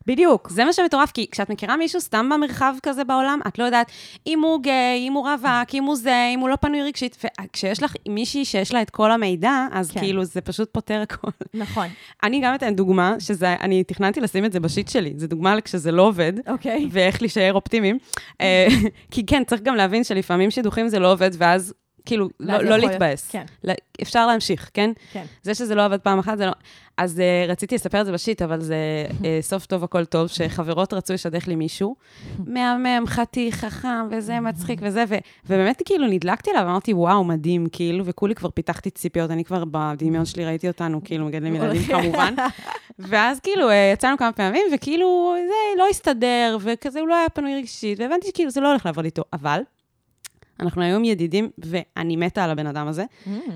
בדיוק. זה מה שמטורף, כי כשאת מכירה מישהו סתם במרחב כזה בעולם, את לא יודעת אם הוא גיי, אם הוא רווק, אם הוא זה, אם הוא לא פנוי רגשית, וכשיש לך מישהי שיש לה את כל המידע, אז כן. כאילו זה פשוט פותר הכל. נכון. אני גם אתן דוגמה, שזה, אני תכננתי לשים את זה בשיט שלי, זה דוגמה כשזה לא עובד. אוקיי. ואיך להישאר אופטימיים. אה, כי כן, צריך גם להבין שלפעמים שידוכים זה לא עובד, ואז כאילו, לא, לא להתבאס. כן. לה- אפשר להמשיך, כן? כן. זה שזה לא עבד פעם אחת, זה לא... אז uh, רציתי לספר את זה בשיט, אבל זה uh, סוף טוב, הכל טוב, שחברות רצו לשדך לי מישהו, מהמם, חתיך, חכם, וזה מצחיק וזה, ו- ובאמת כאילו נדלקתי עליו, אמרתי, וואו, מדהים, כאילו, וכולי כבר פיתחתי ציפיות, אני כבר בדמיון שלי ראיתי אותנו, כאילו, מגדלים ילדים כמובן. ואז כאילו אה, יצאנו כמה פעמים, וכאילו, זה לא הסתדר, וכזה הוא לא היה פנוי רגשית, והבנתי שכאילו זה לא הולך לעבוד איתו, אבל... אנחנו היום ידידים, ואני מתה על הבן אדם הזה,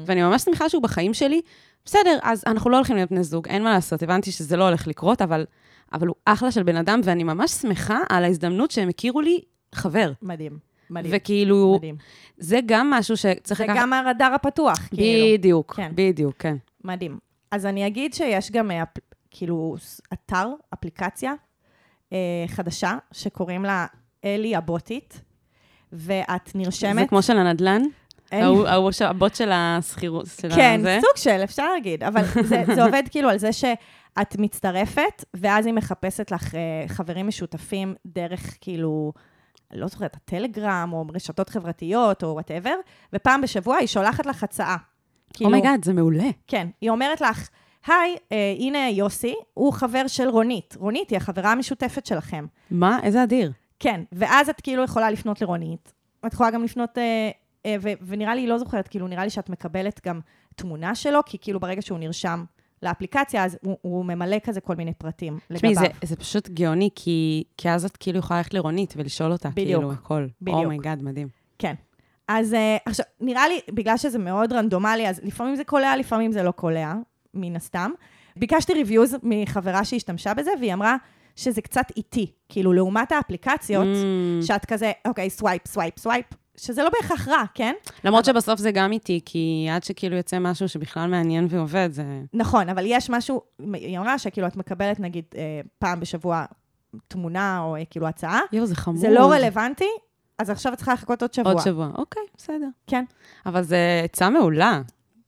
ואני ממש שמחה שהוא בחיים שלי. בסדר, אז אנחנו לא הולכים להיות בני זוג, אין מה לעשות, הבנתי שזה לא הולך לקרות, אבל, אבל הוא אחלה של בן אדם, ואני ממש שמחה על ההזדמנות שהם הכירו לי חבר. מדהים. מדהים. וכאילו, מדהים. זה גם משהו שצריך זה לקחת... גם הרדאר הפתוח, כאילו. בדיוק, כן. בדיוק, כן. מדהים. אז אני אגיד שיש גם אה, אפ- כאילו אתר, אפליקציה אה, חדשה, שקוראים לה אלי הבוטית, ואת זה נרשמת... כמו של הנדל"ן? ההוא- הבוט של השכירות, של כן, הזה. סוג של, אפשר להגיד, אבל זה, זה עובד כאילו על זה שאת מצטרפת, ואז היא מחפשת לך אה, חברים משותפים דרך כאילו, לא זוכרת, הטלגרם, או רשתות חברתיות, או whatever, ופעם בשבוע היא שולחת לך הצעה. כאילו, oh my god, זה מעולה. כן, היא אומרת לך, היי, אה, הנה יוסי, הוא חבר של רונית. רונית היא החברה המשותפת שלכם. מה? איזה אדיר. כן, ואז את כאילו יכולה לפנות לרונית. את יכולה גם לפנות, אה, אה, ו- ונראה לי, לא זוכרת, כאילו, נראה לי שאת מקבלת גם תמונה שלו, כי כאילו ברגע שהוא נרשם לאפליקציה, אז הוא, הוא ממלא כזה כל מיני פרטים תשמעי, לגביו. זה, זה פשוט גאוני, כי, כי אז את כאילו יכולה ללכת לרונית ולשאול אותה, בדיוק. כאילו, הכל. בדיוק. oh my god, מדהים. כן. אז uh, עכשיו, נראה לי, בגלל שזה מאוד רנדומלי, אז לפעמים זה קולע, לפעמים זה לא קולע, מן הסתם. ביקשתי reviews מחברה שהשתמשה בזה, והיא אמרה שזה קצת איטי. כאילו, לעומת האפליקציות, Mm. שאת כזה, אוקיי, swipe, swipe, swipe, שזה לא בהכרח רע, כן? למרות שבסוף זה גם איטי, כי עד שכאילו יוצא משהו שבכלל מעניין ועובד, זה... נכון, אבל יש משהו, היא אמרה שכאילו את מקבלת נגיד אה, פעם בשבוע תמונה או אה, כאילו הצעה, יואו, זה חמוד. זה לא רלוונטי, אז עכשיו את צריכה לחכות עוד שבוע. עוד שבוע. אוקיי, בסדר. כן. אבל זה עצה מעולה.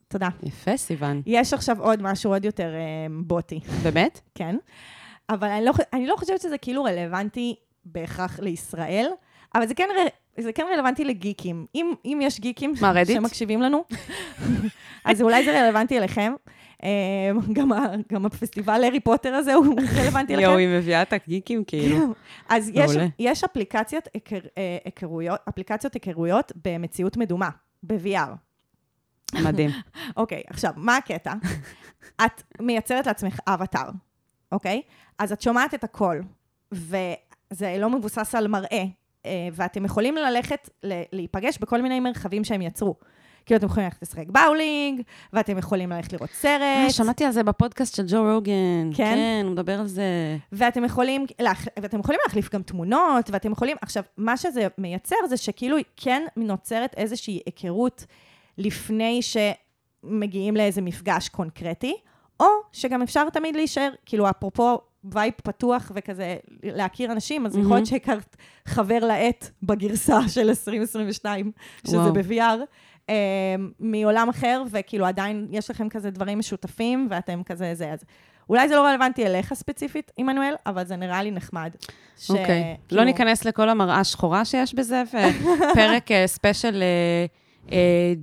תודה. יפה, סיוון. יש עכשיו עוד משהו עוד יותר אה, בוטי, באמת? כן? אבל אני לא, אני לא חושבת שזה כאילו רלוונטי בהכרח לישראל, אבל זה כן, זה כן רלוונטי לגיקים. אם, אם יש גיקים מה, רדיט? שמקשיבים לנו, אז אולי זה רלוונטי אליכם. אה, גם, גם הפסטיבל הארי פוטר הזה הוא רלוונטי לכם. יואו, היא מביאה את הגיקים, כאילו. אז יש. יש אפליקציית היכר, אה, היכרויות, אפליקציות היכרויות במציאות מדומה, ב-VR. מדהים. אוקיי, עכשיו, מה הקטע? את מייצרת לעצמך אבטאר, אוקיי? אז את שומעת את הקול, וזה לא מבוסס על מראה, אה, ואתם יכולים ללכת, להיפגש בכל מיני מרחבים שהם יצרו. כאילו, אתם יכולים ללכת לשחק באולינג, ואתם יכולים ללכת לראות סרט. אה, שמעתי על זה בפודקאסט של ג'ו רוגן. כן? כן, הוא מדבר על זה. ואתם יכולים, להח... ואתם יכולים להחליף גם תמונות, ואתם יכולים... עכשיו, מה שזה מייצר זה שכאילו כן נוצרת איזושהי היכרות לפני שמגיעים לאיזה מפגש קונקרטי, או שגם אפשר תמיד להישאר, כאילו, אפרופו vibe פתוח וכזה, להכיר אנשים, אז יכול להיות שהכרת חבר לעט בגרסה של 2022, שזה וואו. ב-VR. אה, מעולם אחר, וכאילו עדיין יש לכם כזה דברים משותפים, ואתם כזה זה, אז אולי זה לא רלוונטי אליך ספציפית, עמנואל, אבל זה נראה לי נחמד. ש- אוקיי. כאילו- לא ניכנס לכל המראה השחורה שיש בזה, ופרק אה, ספיישל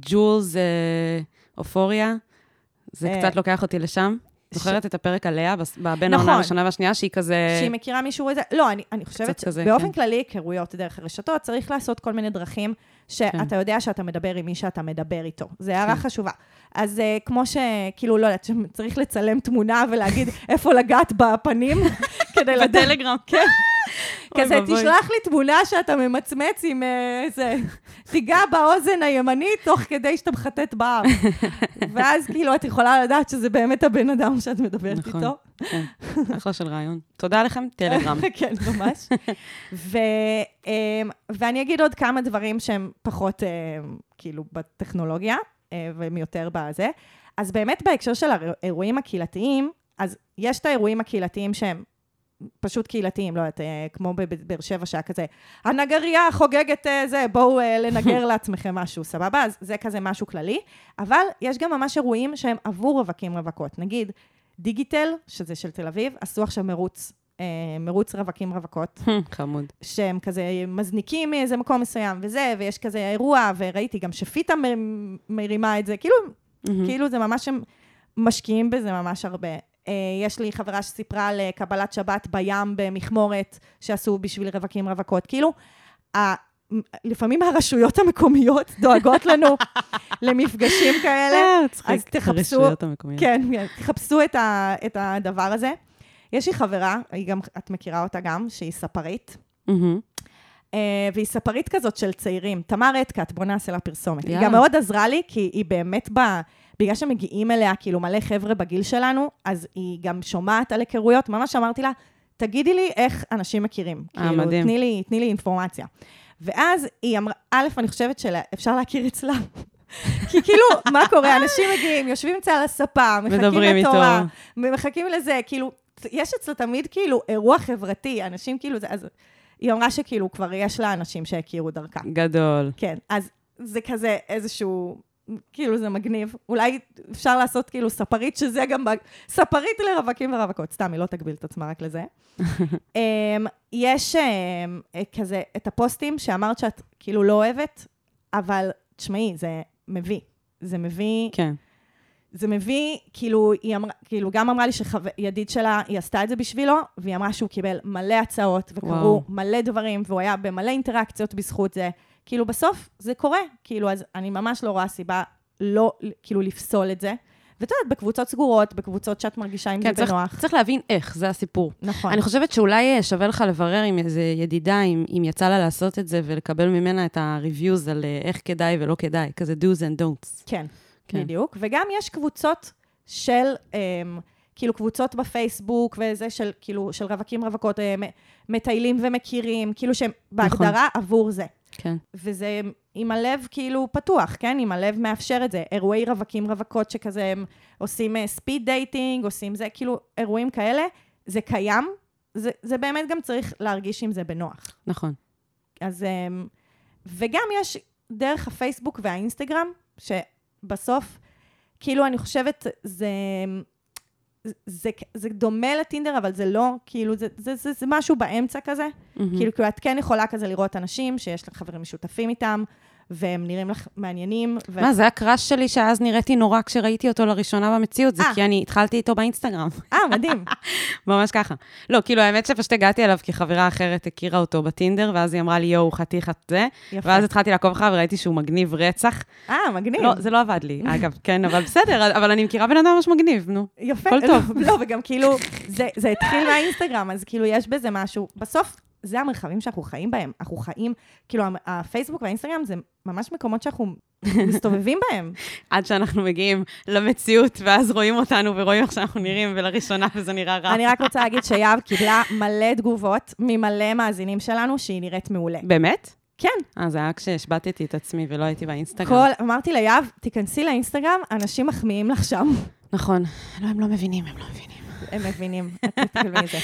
ג'ולס אה, אופוריה, זה אה, קצת לוקח אותי לשם. זוכרת את הפרק עליה, בין נכון. העונה הראשונה והשנייה, שהיא כזה... שהיא מכירה מישהו איזה... לא, אני, אני חושבת כזה, שבאופן כן. כללי, היכרויות דרך הרשתות, צריך לעשות כל מיני דרכים שאתה כן. יודע שאתה מדבר עם מי שאתה מדבר איתו. זו הערה כן. חשובה. אז uh, כמו שכאילו, לא יודעת, צריך לצלם תמונה ולהגיד איפה לגעת בפנים, כדי לדעת... בטלגרם. כן. כזה. תשלח לי תמונה שאתה ממצמץ עם אה, איזה... תיגע באוזן הימנית תוך כדי שאתה מחטט באף. ואז כאילו את יכולה לדעת שזה באמת הבן אדם שאת מדברת נכון. איתו. כן, אחלה של רעיון. תודה לכם, טלגרם. כן, ממש. אמ, ואני אגיד עוד כמה דברים שהם פחות אמ, כאילו בטכנולוגיה, אה, והם יותר בזה. אז באמת בהקשר של האירועים הקהילתיים, אז יש את האירועים הקהילתיים שהם פשוט קהילתיים, לא יודעת, אה, כמו בבאר שבע שהיה כזה, הנגרייה חוגגת אה, זה, בואו אה, לנגר לעצמכם משהו, סבבה? אז זה כזה משהו כללי. אבל יש גם ממש אירועים שהם עבור רווקים רווקות. נגיד, דיגיטל, שזה של תל אביב, עשו עכשיו מרוץ, מרוץ רווקים רווקות, חמוד. שהם כזה מזניקים מאיזה מקום מסוים וזה, ויש כזה אירוע, וראיתי גם שפיתה מרימה את זה, כאילו, כאילו זה ממש, הם משקיעים בזה ממש הרבה. אה, יש לי חברה שסיפרה על אה, קבלת שבת בים במכמורת שעשו בשביל רווקים רווקות. כאילו, ה- לפעמים הרשויות המקומיות דואגות לנו למפגשים כאלה. אה. אז תחפשו- הרשויות המקומיות. כן, תחפשו את, ה, את הדבר הזה. יש לי חברה, היא גם, את מכירה אותה גם, שהיא ספרית, והיא ספרית כזאת של צעירים. תמר אטקת, בוא נעשה לה פרסומת. היא. גם מאוד עזרה לי, כי היא באמת ב... בגלל שמגיעים אליה כאילו מלא חבר'ה בגיל שלנו, אז היא גם שומעת על היכרויות. ממש אמרתי לה, תגידי לי איך אנשים מכירים. אה, כאילו, מדהים. תני לי, תני לי אינפורמציה. ואז היא אמרה, א', אני חושבת שאפשר להכיר אצלה. כי כאילו, מה קורה? אנשים מגיעים, יושבים אצלה על הספה, מחכים לתורה, איתו. מחכים לזה, כאילו, יש אצלה תמיד כאילו אירוע חברתי, אנשים כאילו, זה, אז היא אמרה שכאילו כבר יש לה אנשים שהכירו דרכה. גדול. כן, אז זה כזה איזשהו, כאילו זה מגניב. אולי אפשר לעשות כאילו ספרית, שזה גם, ספרית לרווקים ורווקות. סתם, היא לא תגביל את עצמה רק לזה. אמ, יש אמ, אה, כזה את הפוסטים שאמרת שאת כאילו לא אוהבת, אבל תשמעי, זה מביא. זה מביא, כן. זה מביא, כאילו, היא אמרה, כאילו, גם אמרה לי שידיד שלה, היא עשתה את זה בשבילו, והיא אמרה שהוא קיבל מלא הצעות, וקרו וואו. מלא דברים, והוא היה במלא אינטראקציות בזכות זה. כאילו, בסוף זה קורה, כאילו, אז אני ממש לא רואה סיבה לא, כאילו, לפסול את זה. ואת יודעת, בקבוצות סגורות, בקבוצות שאת מרגישה עם כן, זה בנוח. צריך להבין איך, זה הסיפור. נכון. אני חושבת שאולי אה, שווה לך לברר עם איזה ידידה, אם, אם יצא לה לעשות את זה, ולקבל ממנה את ה-reviews על אה, איך כדאי ולא כדאי, כזה do's and don'ts. כן, כן. כן, בדיוק. וגם יש קבוצות של, אמ, כאילו קבוצות בפייסבוק וזה של, כאילו, של רווקים רווקות, אה, מטיילים ומכירים, כאילו שהם בהגדרה עבור זה. כן. וזה עם הלב כאילו פתוח, כן? עם הלב מאפשר את זה. אירועי רווקים רווקות שכזה הם עושים speed dating, עושים זה, כאילו אירועים כאלה, זה קיים. זה, זה באמת גם צריך להרגיש עם זה בנוח. נכון. אז... אמ, וגם יש דרך הפייסבוק והאינסטגרם, שבסוף, כאילו, אני חושבת, זה... זה, זה דומה לטינדר, אבל זה לא, כאילו, זה, זה, זה, זה משהו באמצע כזה. מהמם. כאילו, כאילו, את כן יכולה כזה לראות אנשים שיש לך חברים משותפים איתם, והם נראים לך מעניינים. ו... מה, זה הקראש שלי שאז נראיתי נורא כשראיתי אותו לראשונה במציאות, זה אה. כי אני התחלתי איתו באינסטגרם. אה, מדהים. ממש ככה. לא, כאילו, האמת שפשוט הגעתי אליו כי חברה אחרת הכירה אותו בטינדר, ואז היא אמרה לי, יואו, חתיכת זה, יפה. ואז התחלתי לעקוב אחריו וראיתי שהוא מגניב רצח. אה, מגניב. לא, זה לא עבד לי, אגב, כן, אבל בסדר, אבל אני מכירה בן אדם ממש מגניב, נו. יפה. הכל טוב. לא, וגם כאילו, זה, זה התחיל מהאינסטגרם, אז כאילו יש בזה משהו. בסוף, זה המרחבים שאנחנו חיים בהם. אנחנו חיים, כאילו, הפייסבוק והאינסטגרם זה ממש מקומות שאנחנו מסתובבים בהם. עד שאנחנו מגיעים למציאות, ואז רואים אותנו ורואים איך שאנחנו נראים, ולראשונה וזה נראה רע. אני רק רוצה להגיד שיהב קיבלה מלא תגובות ממלא מאזינים שלנו, שהיא נראית מעולה. באמת? כן, אה, זה היה כשהשבתתי את עצמי ולא הייתי באינסטגרם. כל, אמרתי ליהב, תיכנסי לאינסטגרם, אנשים מחמיאים לך שם. נכון. לא, הם לא מבינים, הם לא מבינים. הם מבינים, את תתקלמי את זה.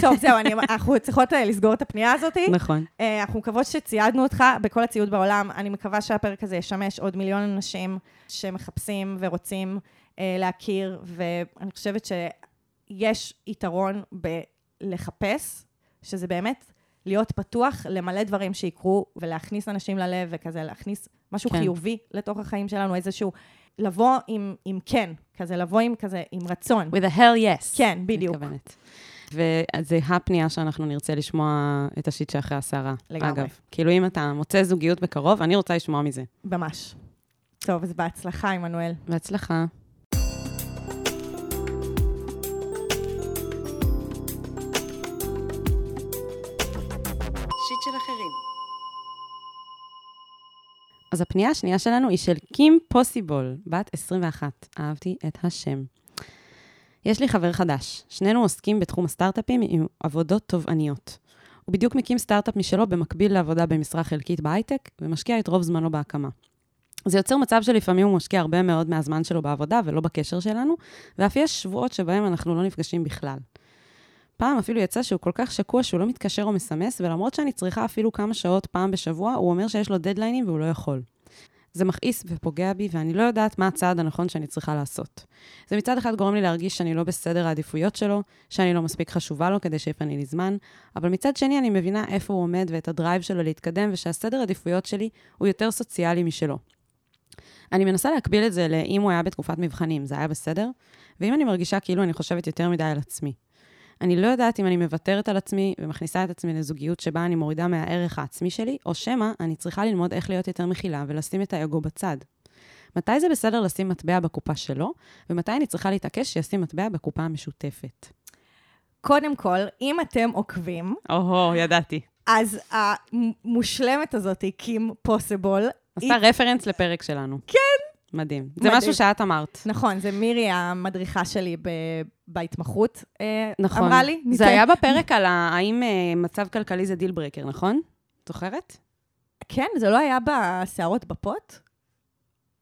טוב, זהו, אני, אנחנו צריכות אה, לסגור את הפנייה הזאת. נכון. אה, אנחנו מקוות שציידנו אותך בכל הציוד בעולם. אני מקווה שהפרק הזה ישמש עוד מיליון אנשים שמחפשים ורוצים אה, להכיר, ואני חושבת שיש יתרון בלחפש, שזה באמת להיות פתוח למלא דברים שיקרו, ולהכניס אנשים ללב, וכזה להכניס משהו. כן. חיובי לתוך החיים שלנו, איזשהו... לבוא עם, עם כן, כזה לבוא עם כזה, עם רצון. with a hell yes. כן, בדיוק. מתכוונת. וזה הפנייה שאנחנו נרצה לשמוע את השיט שאחרי הסערה. לגמרי. אגב, כאילו אם אתה מוצא זוגיות בקרוב, אני רוצה לשמוע מזה. ממש. טוב, אז בהצלחה, עמנואל. בהצלחה. אז הפנייה השנייה שלנו היא של קים פוסיבול, בת 21. אהבתי את השם. יש לי חבר חדש. שנינו עוסקים בתחום הסטארט-אפים עם עבודות תובעניות. הוא בדיוק מקים סטארט-אפ משלו במקביל לעבודה במשרה חלקית בהייטק, ומשקיע את רוב זמנו בהקמה. זה יוצר מצב שלפעמים הוא משקיע הרבה מאוד מהזמן שלו בעבודה ולא בקשר שלנו, ואף יש שבועות שבהם אנחנו לא נפגשים בכלל. פעם אפילו יצא שהוא כל כך שקוע שהוא לא מתקשר או מסמס, ולמרות שאני צריכה אפילו כמה שעות פעם בשבוע, הוא אומר שיש לו דדליינים והוא לא יכול. זה מכעיס ופוגע בי, ואני לא יודעת מה הצעד הנכון שאני צריכה לעשות. זה מצד אחד גורם לי להרגיש שאני לא בסדר העדיפויות שלו, שאני לא מספיק חשובה לו כדי שיפנה לי זמן, אבל מצד שני אני מבינה איפה הוא עומד ואת הדרייב שלו להתקדם, ושהסדר העדיפויות שלי הוא יותר סוציאלי משלו. אני מנסה להקביל את זה לאם הוא היה בתקופת מבחנים, זה היה בסדר? ואם אני מרגישה כאילו אני חושבת יותר מדי על עצמי. אני לא יודעת אם אני מוותרת על עצמי ומכניסה את עצמי לזוגיות שבה אני מורידה מהערך העצמי שלי, או שמא אני צריכה ללמוד איך להיות יותר מכילה ולשים את האגו בצד. מתי זה בסדר לשים מטבע בקופה שלו, ומתי אני צריכה להתעקש שישים מטבע בקופה המשותפת. קודם כל, אם אתם עוקבים, או-הו, ידעתי. אז המושלמת הזאת, Kim Possible, עשתה רפרנס לפרק שלנו. כן. מדהים. זה מדהים. משהו שאת אמרת. נכון, זה מירי המדריכה שלי ב... בהתמחות, אה, נכון. אמרה לי. זה היה בפרק על האם אה, מצב כלכלי זה deal breaker, נכון? זוכרת? כן, זה לא היה בשערות בפוט?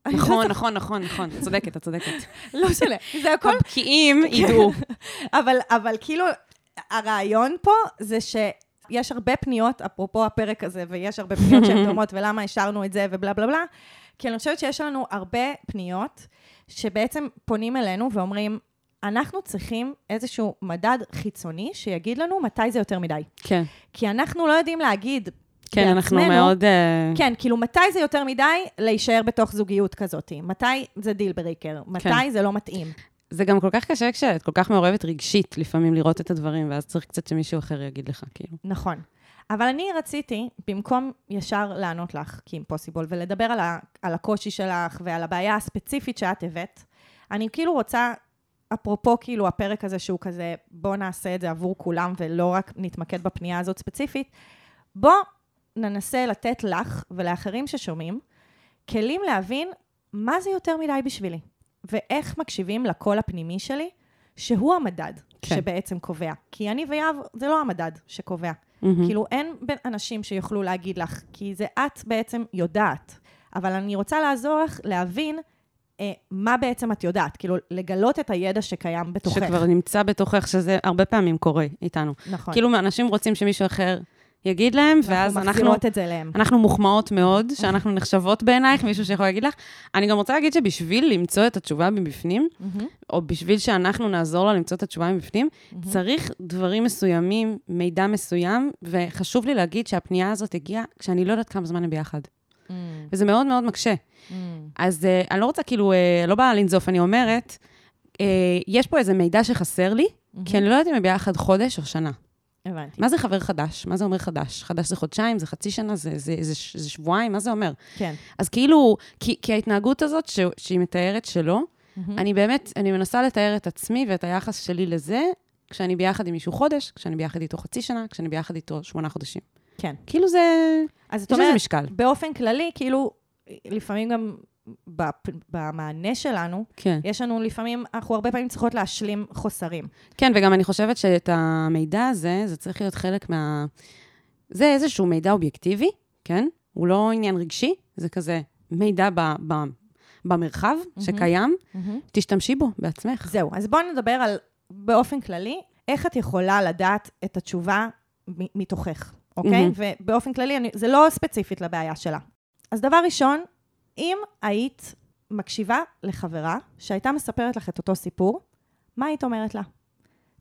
לא נכון. נכון, נכון, נכון. את צודקת, את צודקת. לא משנה, זה הכל הבקיאים ידעו. אבל, אבל כאילו, הרעיון פה זה ש... יש הרבה פניות, אפרופו הפרק הזה, ויש הרבה פניות שהן דומות, ולמה השארנו את זה, ובלה בלה בלה, כי אני חושבת שיש לנו הרבה פניות שבעצם פונים אלינו ואומרים, אנחנו צריכים איזשהו מדד חיצוני שיגיד לנו מתי זה יותר מדי. כן. כי אנחנו לא יודעים להגיד כן, אנחנו בעצמנו- מאוד... אה, כן, כאילו, מתי זה יותר מדי להישאר בתוך זוגיות כזאת? מתי זה דיל בריקר? מתי כן. זה לא מתאים? זה גם כל כך קשה כשאת כל כך מעורבת רגשית, לפעמים לראות את הדברים, ואז צריך קצת שמישהו אחר יגיד לך, כאילו. נכון. אבל אני רציתי, במקום ישר לענות לך, כי אימפוסיבול, ולדבר על, ה, על הקושי שלך ועל הבעיה הספציפית שאת הבאת, אני כאילו רוצה, אפרופו כאילו הפרק הזה שהוא כזה, בוא נעשה את זה עבור כולם ולא רק נתמקד בפנייה הזאת ספציפית, בוא ננסה לתת לך ולאחרים ששומעים כלים להבין מה זה יותר מדי בשבילי, ואיך מקשיבים לקול הפנימי שלי, שהוא המדד כן. שבעצם קובע. כי אני ויהב, זה לא המדד שקובע. מהמם. כאילו, אין בין אנשים שיוכלו להגיד לך, כי זה את בעצם יודעת. אבל אני רוצה לעזור לך להבין אה, מה בעצם את יודעת. כאילו, לגלות את הידע שקיים בתוכך. שכבר נמצא בתוכך, שזה הרבה פעמים קורה איתנו. נכון. כאילו, אנשים רוצים שמישהו אחר יגיד להם, ואז אנחנו אנחנו... מחזירות את זה אליהם. אנחנו מוחמאות מאוד, שאנחנו נחשבות בעינייך, מישהו שיכול להגיד לך. אני גם רוצה להגיד שבשביל למצוא את התשובה מבפנים, או בשביל שאנחנו נעזור לה למצוא את התשובה מבפנים, צריך דברים מסוימים, מידע מסוים, וחשוב לי להגיד שהפנייה הזאת הגיעה כשאני לא יודעת כמה זמן הם ביחד. Mm, וזה מאוד מאוד מקשה. אז uh, אני לא רוצה, כאילו, uh, לא באה לנזוף, אני אומרת, uh, יש פה איזה מידע שחסר לי, כי אני לא יודעת אם הם ביחד חודש או שנה. הבנתי. מה זה חבר חדש? מה זה אומר חדש? חדש זה חודשיים, זה חצי שנה, זה, זה, זה, זה שבועיים, מה זה אומר? כן. אז כאילו, כי, כי ההתנהגות הזאת ש, שהיא מתארת שלו, אני באמת, אני מנסה לתאר את עצמי ואת היחס שלי לזה, כשאני ביחד עם מישהו חודש, כשאני ביחד איתו חצי שנה, כשאני ביחד איתו שמונה חודשים. כן. כאילו זה, אז זאת אומרת, משקל. באופן כללי, כאילו, לפעמים גם במענה שלנו, כן. יש לנו לפעמים, אנחנו הרבה פעמים צריכות להשלים חוסרים. כן, וגם אני חושבת שאת המידע הזה, זה צריך להיות חלק מה... זה איזשהו מידע אובייקטיבי, כן? הוא לא עניין רגשי, זה כזה מידע ב, ב, במרחב שקיים, תשתמשי בו בעצמך. זהו, אז בואו נדבר על, באופן כללי, איך את יכולה לדעת את התשובה מתוכך, אוקיי? מהמם. ובאופן כללי, אני, זה לא ספציפית לבעיה שלה. אז דבר ראשון, אם היית מקשיבה לחברה שהייתה מספרת לך את אותו סיפור, מה היית אומרת לה?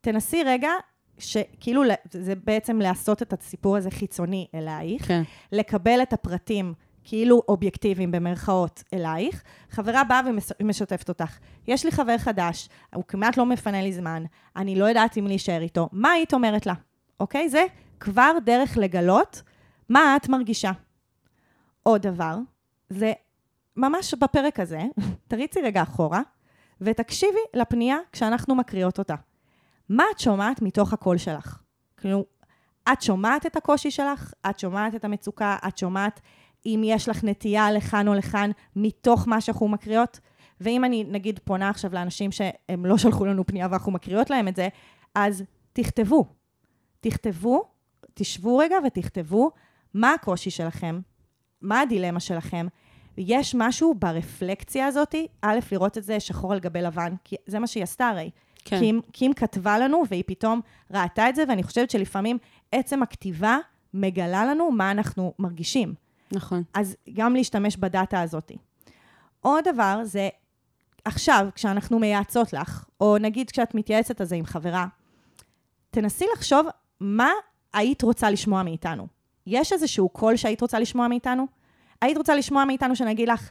תנסי רגע, שכאילו, זה בעצם לעשות את הסיפור הזה חיצוני אלייך, כן. לקבל את הפרטים כאילו אובייקטיביים במרכאות אלייך, חברה באה ומשתפת אותך. יש לי חבר חדש, הוא כמעט לא מפנה לי זמן, אני לא יודעת אם להישאר איתו. מה היית אומרת לה? אוקיי? זה כבר דרך לגלות מה את מרגישה. עוד דבר, זה ממש בפרק הזה, תריצי רגע אחורה, ותקשיבי לפנייה כשאנחנו מקריאות אותה. מה את שומעת מתוך הקול שלך? כאילו, את שומעת את הקושי שלך, את שומעת את המצוקה, את שומעת אם יש לך נטייה לכאן או לכאן מתוך מה שאנחנו מקריאות. ואם אני נגיד פונה עכשיו לאנשים שהם לא שלחו לנו פנייה ואנחנו מקריאות להם את זה, אז תכתבו. תכתבו, תשבו רגע ותכתבו מה הקושי שלכם, מה הדילמה שלכם. יש משהו ברפלקציה הזאת, א', לראות את זה שחור על גבי לבן, כי זה מה שהיא עשתה הרי. כן. קים, קים כתבה לנו, והיא פתאום ראתה את זה, ואני חושבת שלפעמים עצם הכתיבה מגלה לנו מה אנחנו מרגישים. נכון. אז גם להשתמש בדאטה הזאת. עוד דבר זה, עכשיו, כשאנחנו מייעצות לך, או נגיד כשאת מתייעצת על זה עם חברה, תנסי לחשוב מה היית רוצה לשמוע מאיתנו. יש איזשהו קול שהיית רוצה לשמוע מאיתנו? היית רוצה לשמוע מאיתנו שנגיד לך,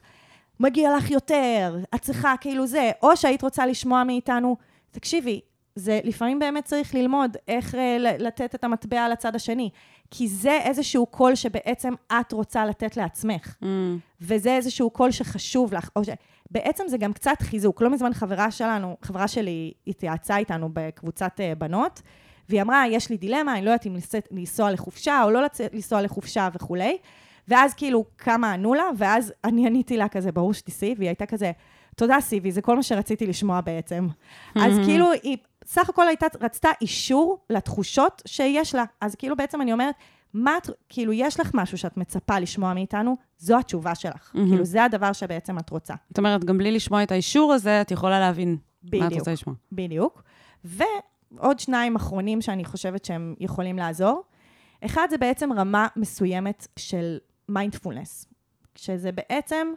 מגיע לך יותר, את צריכה כאילו זה, או שהיית רוצה לשמוע מאיתנו, תקשיבי, זה לפעמים באמת צריך ללמוד איך אה, לתת את המטבע על הצד השני, כי זה איזשהו קול שבעצם את רוצה לתת לעצמך, Mm, וזה איזשהו קול שחשוב לך, או ש... בעצם זה גם קצת חיזוק. לא מזמן חברה שלנו, חברה שלי התייעצה איתנו בקבוצת אה, בנות, והיא אמרה, יש לי דילמה, אני לא יודעת אם לנסוע לחופשה או לא לנסוע לחופשה וכולי. ואז כאילו, כמה ענו לה, ואז אני עניתי לה כזה, ברור שתיסעי, והיא הייתה כזה, תודה סיבי, זה כל מה שרציתי לשמוע בעצם. אז כאילו, היא סך הכל הייתה, רצתה אישור לתחושות שיש לה. אז כאילו בעצם אני אומרת, מה את, כאילו, יש לך משהו שאת מצפה לשמוע מאיתנו, זו התשובה שלך. מהמם. כאילו, זה הדבר שבעצם את רוצה. זאת אומרת, גם בלי לשמוע את האישור הזה, את יכולה להבין מה את בדיוק. רוצה לשמוע. בדיוק. ועוד שניים אחרונים שאני חושבת שהם יכולים לעזור. אחד, זה בעצם רמה מסוימת של מיינדפולנס, שזה בעצם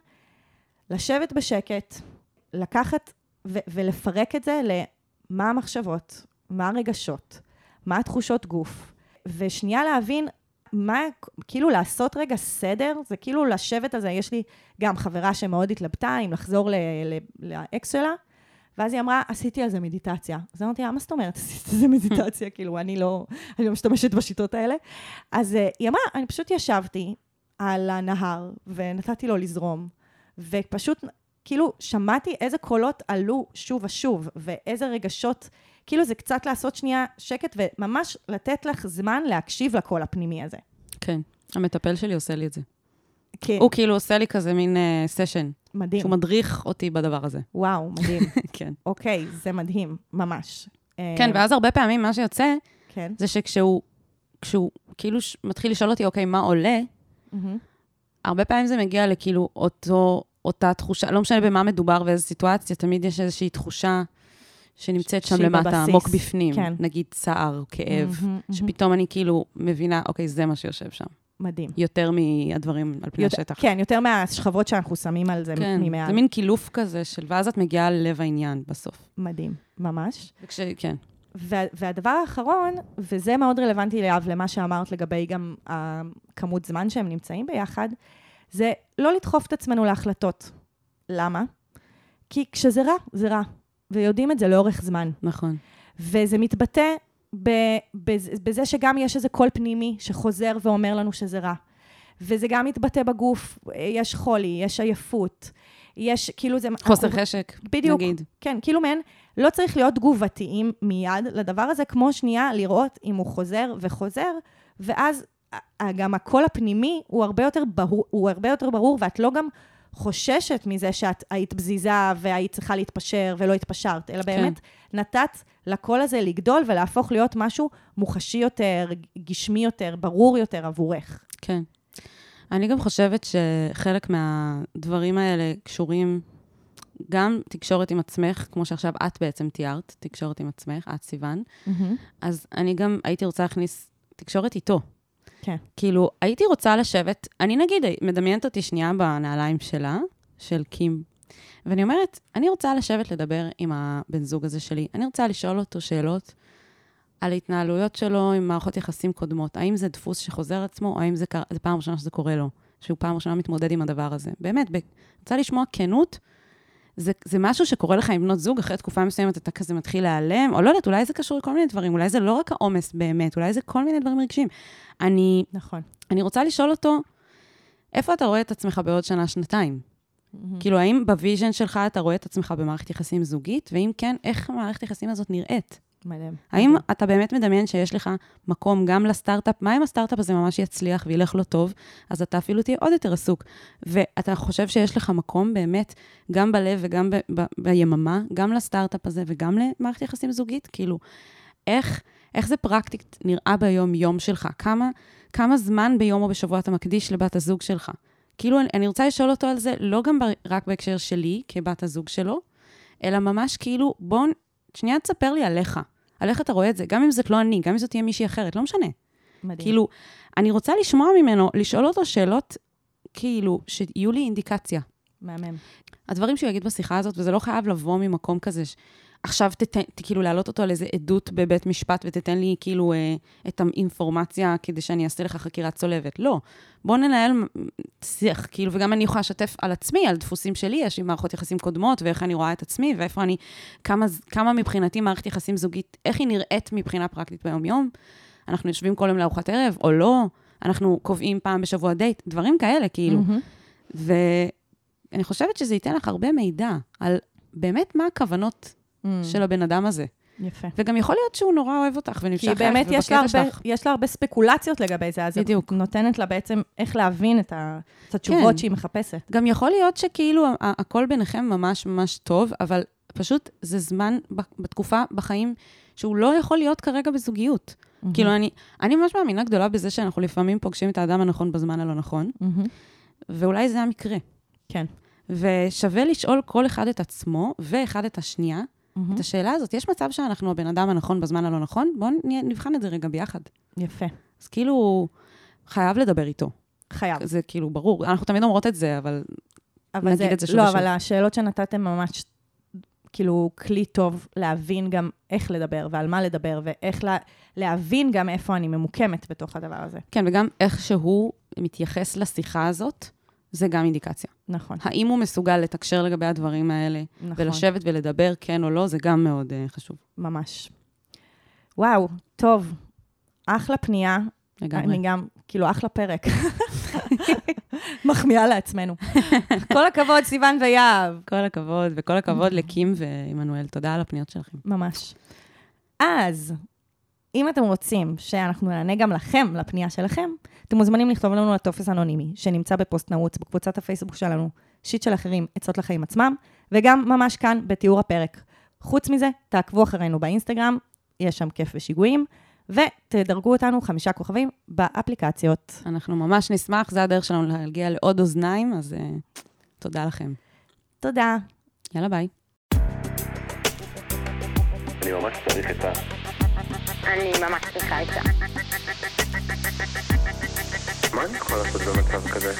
לשבת בשקט, לקחת ו- ולפרק את זה למה המחשבות, מה הרגשות, מה התחושות גוף, ושנייה להבין מה, כאילו לעשות רגע סדר, זה כאילו לשבת על זה, יש לי גם חברה שמאוד התלבטה אם לחזור לאקס שלה, ואז היא אמרה, עשיתי על זה מדיטציה. אז אמרתי לה, מה זאת אומרת עשית על זה מדיטציה? כאילו, אני לא, אני לא משתמשת בשיטות האלה. אז uh, היא אמרה, אני פשוט ישבתי על הנהר ונתתי לו לזרום, ופשוט, כאילו, שמעתי איזה קולות עלו שוב ושוב, ואיזה רגשות, כאילו זה קצת לעשות שנייה שקט, וממש לתת לך זמן להקשיב לקול הפנימי הזה. כן. המטפל שלי עושה לי את זה. כן, הוא כאילו עושה לי כזה מין סשן, מדהים. שהוא מדריך אותי בדבר הזה. וואו, מדהים. כן. אוקיי, זה מדהים, ממש. כן, אה, ואז הרבה פעמים מה שיוצא, כן. זה שכשהוא, כשהוא כאילו ש- מתחיל לשאול אותי, אוקיי, מה עולה, הרבה פעמים זה מגיע לכאילו אותו, אותה תחושה, לא משנה במה מדובר ואיזו סיטואציה, תמיד יש איזושהי תחושה שנמצאת שם למטה, בבסיס. עמוק בפנים. כן. נגיד צער, כאב, מהמם, מהמם. שפתאום אני כאילו מבינה, אוקיי, זה מה שיושב שם. מדהים. יותר מהדברים על פני יותר- השטח. כן, יותר מהשכבות שאנחנו שמים על זה כן, ממעל. זה מין קילוף כזה של, ואז את מגיעה ללב העניין בסוף. מדהים, ממש. וכש, כן, וה, והדבר האחרון, וזה מאוד רלוונטי לאב, למה שאמרת לגבי גם הכמות זמן שהם נמצאים ביחד, זה לא לדחוף את עצמנו להחלטות. למה? כי כשזה רע, זה רע. ויודעים את זה לאורך זמן. נכון. וזה מתבטא בזה שגם יש איזה קול פנימי שחוזר ואומר לנו שזה רע. וזה גם מתבטא בגוף, יש חולי, יש עייפות, יש כאילו זה... חוסר אנחנו- חשק, בדיוק. נגיד. כן, כאילו מעין, לא צריך להיות תגובתיים מיד לדבר הזה, כמו שנייה לראות אם הוא חוזר וחוזר, ואז ה- גם הקול הפנימי הוא הרבה יותר ברור, הוא הרבה יותר ברור, ואת לא גם חוששת מזה שאת היית פזיזה והיית צריכה להתפשר ולא התפשרת, אלא באמת נתת לקול הזה לגדול ולהפוך להיות משהו מוחשי יותר, גשמי יותר, ברור יותר עבורך. כן. אני גם חושבת שחלק מהדברים האלה קשורים גם תקשורת עם עצמך, כמו שעכשיו את בעצם תיארת, תקשורת עם עצמך, את סיוון. אז אני גם הייתי רוצה להכניס תקשורת איתו. כן. כאילו, הייתי רוצה לשבת, אני נגיד מדמיינת אותי שנייה בנעליים שלה, של קים, ואני אומרת, אני רוצה לשבת לדבר עם הבן זוג הזה שלי. אני רוצה לשאול אותו שאלות על התנהלויות שלו עם מערכות יחסים קודמות. האם זה דפוס שחוזר עצמו, או האם זה, קר... זה פעם ראשונה שזה קורה לו, שהוא פעם ראשונה מתמודד עם הדבר הזה. באמת, ב... רוצה לשמוע כנות. זה, זה משהו שקורה לך עם בנות זוג, אחרי תקופה מסוימת אתה כזה מתחיל להיעלם, או לא יודעת, אולי זה קשור לכל מיני דברים, אולי זה לא רק העומס באמת, אולי זה כל מיני דברים רגשיים. אני, נכון. אני רוצה לשאול אותו, איפה אתה רואה את עצמך בעוד שנה, שנתיים? כאילו, האם ב vision שלך אתה רואה את עצמך במערכת יחסים זוגית, ואם כן, איך המערכת יחסים הזאת נראית? מדהים. האם. אתה באמת מדמיין שיש לך מקום גם לסטארט-אפ? מה אם הסטארט-אפ הזה ממש יצליח וילך לו טוב, אז אתה אפילו תהיה עוד יותר עסוק. ואתה חושב שיש לך מקום באמת, גם בלב וגם ב- ב- ביממה, גם לסטארט-אפ הזה וגם למערכת יחסים זוגית? כאילו, איך, איך זה פרקטית נראה ביום-יום שלך? כמה, כמה זמן ביום או בשבוע אתה מקדיש לבת הזוג שלך? כאילו, אני, אני רוצה לשאול אותו על זה, לא גם ב, רק בהקשר שלי, כבת הזוג שלו, אלא ממש כאילו, בוא, שנייה תספר לי עליך. על איך אתה רואה את זה, גם אם זאת לא אני, גם אם זאת תהיה מישהי אחרת, לא משנה. מדהים. כאילו, אני רוצה לשמוע ממנו, לשאול אותו שאלות, כאילו, שיהיו לי אינדיקציה. מהמם. הדברים שהוא יגיד בשיחה הזאת, וזה לא חייב לבוא ממקום כזה, ש... עכשיו תתן, כאילו להעלות אותו על איזה עדות בבית משפט ותתן לי כאילו אה, את האינפורמציה כדי שאני אעשה לך חקירה צולבת. לא. בוא ננהל שיח, כאילו, וגם אני יכולה לשתף על עצמי, על דפוסים שלי, יש לי מערכות יחסים קודמות, ואיך אני רואה את עצמי, ואיפה אני, כמה, כמה מבחינתי מערכת יחסים זוגית, איך היא נראית מבחינה פרקטית ביום-יום. אנחנו יושבים כל יום לארוחת ערב, או לא, אנחנו קובעים פעם בשבוע דייט, דברים כאלה, כאילו. מהמם. ואני חושבת שזה ייתן לך הרבה מידע על באמת מה הכוונות Mm. של הבן אדם הזה. יפה. וגם יכול להיות שהוא נורא אוהב אותך ונמשך כי באמת יש לה, ובקטע הרבה, שלך. יש לה הרבה ספקולציות לגבי זה, אז בדיוק. נותנת לה בעצם איך להבין את, ה, את התשובות כן. שהיא מחפשת. גם יכול להיות שכאילו הכל ביניכם ממש ממש טוב, אבל פשוט זה זמן בתקופה בחיים שהוא לא יכול להיות כרגע בזוגיות. כאילו, אני, אני ממש מאמינה גדולה בזה שאנחנו לפעמים פוגשים את האדם הנכון בזמן הלא נכון, מהמם. ואולי זה המקרה. כן. ושווה לשאול כל אחד את עצמו ואחד את השנייה, מהמם. את השאלה הזאת. יש מצב שאנחנו הבן אדם הנכון בזמן הלא נכון? בואו נבחן את זה רגע ביחד. יפה. אז כאילו, חייב לדבר איתו. חייב. זה כאילו ברור. אנחנו תמיד אומרות את זה, אבל אבל נגיד זה, את זה שוב לא, ושוב. אבל השאלות שנתתם ממש, כאילו, כלי טוב להבין גם איך לדבר ועל מה לדבר, ואיך לה, להבין גם איפה אני ממוקמת בתוך הדבר הזה. כן, וגם איך שהוא מתייחס לשיחה הזאת, זה גם אינדיקציה. נכון, האם הוא מסוגל לתקשר לגבי הדברים האלה, נכון. ולשבת ולדבר כן או לא, זה גם מאוד uh, חשוב. ממש. וואו, טוב. אחלה פנייה. לגמרי. אני גם, כאילו, אחלה פרק. מחמיאה לעצמנו. כל הכבוד, סיוון ויהב. כל הכבוד, וכל הכבוד לקים ועמנואל. תודה על הפניות שלכם. ממש. אז, אם אתם רוצים שאנחנו נענה גם לכם, לפנייה שלכם, אתם מוזמנים לכתוב לנו לטופס אנונימי, שנמצא בפוסט נעוץ בקבוצת הפייסבוק שלנו, שיט של אחרים, עצות לחיים עצמם, וגם ממש כאן בתיאור הפרק. חוץ מזה, תעקבו אחרינו באינסטגרם, יש שם כיף ושיגועים, ותדרגו אותנו חמישה כוכבים באפליקציות. אנחנו ממש נשמח, זה הדרך שלנו להגיע לעוד אוזניים, אז uh, תודה לכם. תודה. יאללה, ביי. אני ממש צריך את ה... אני ממש צריכה עצה. מה אני יכול לעשות במצב כזה?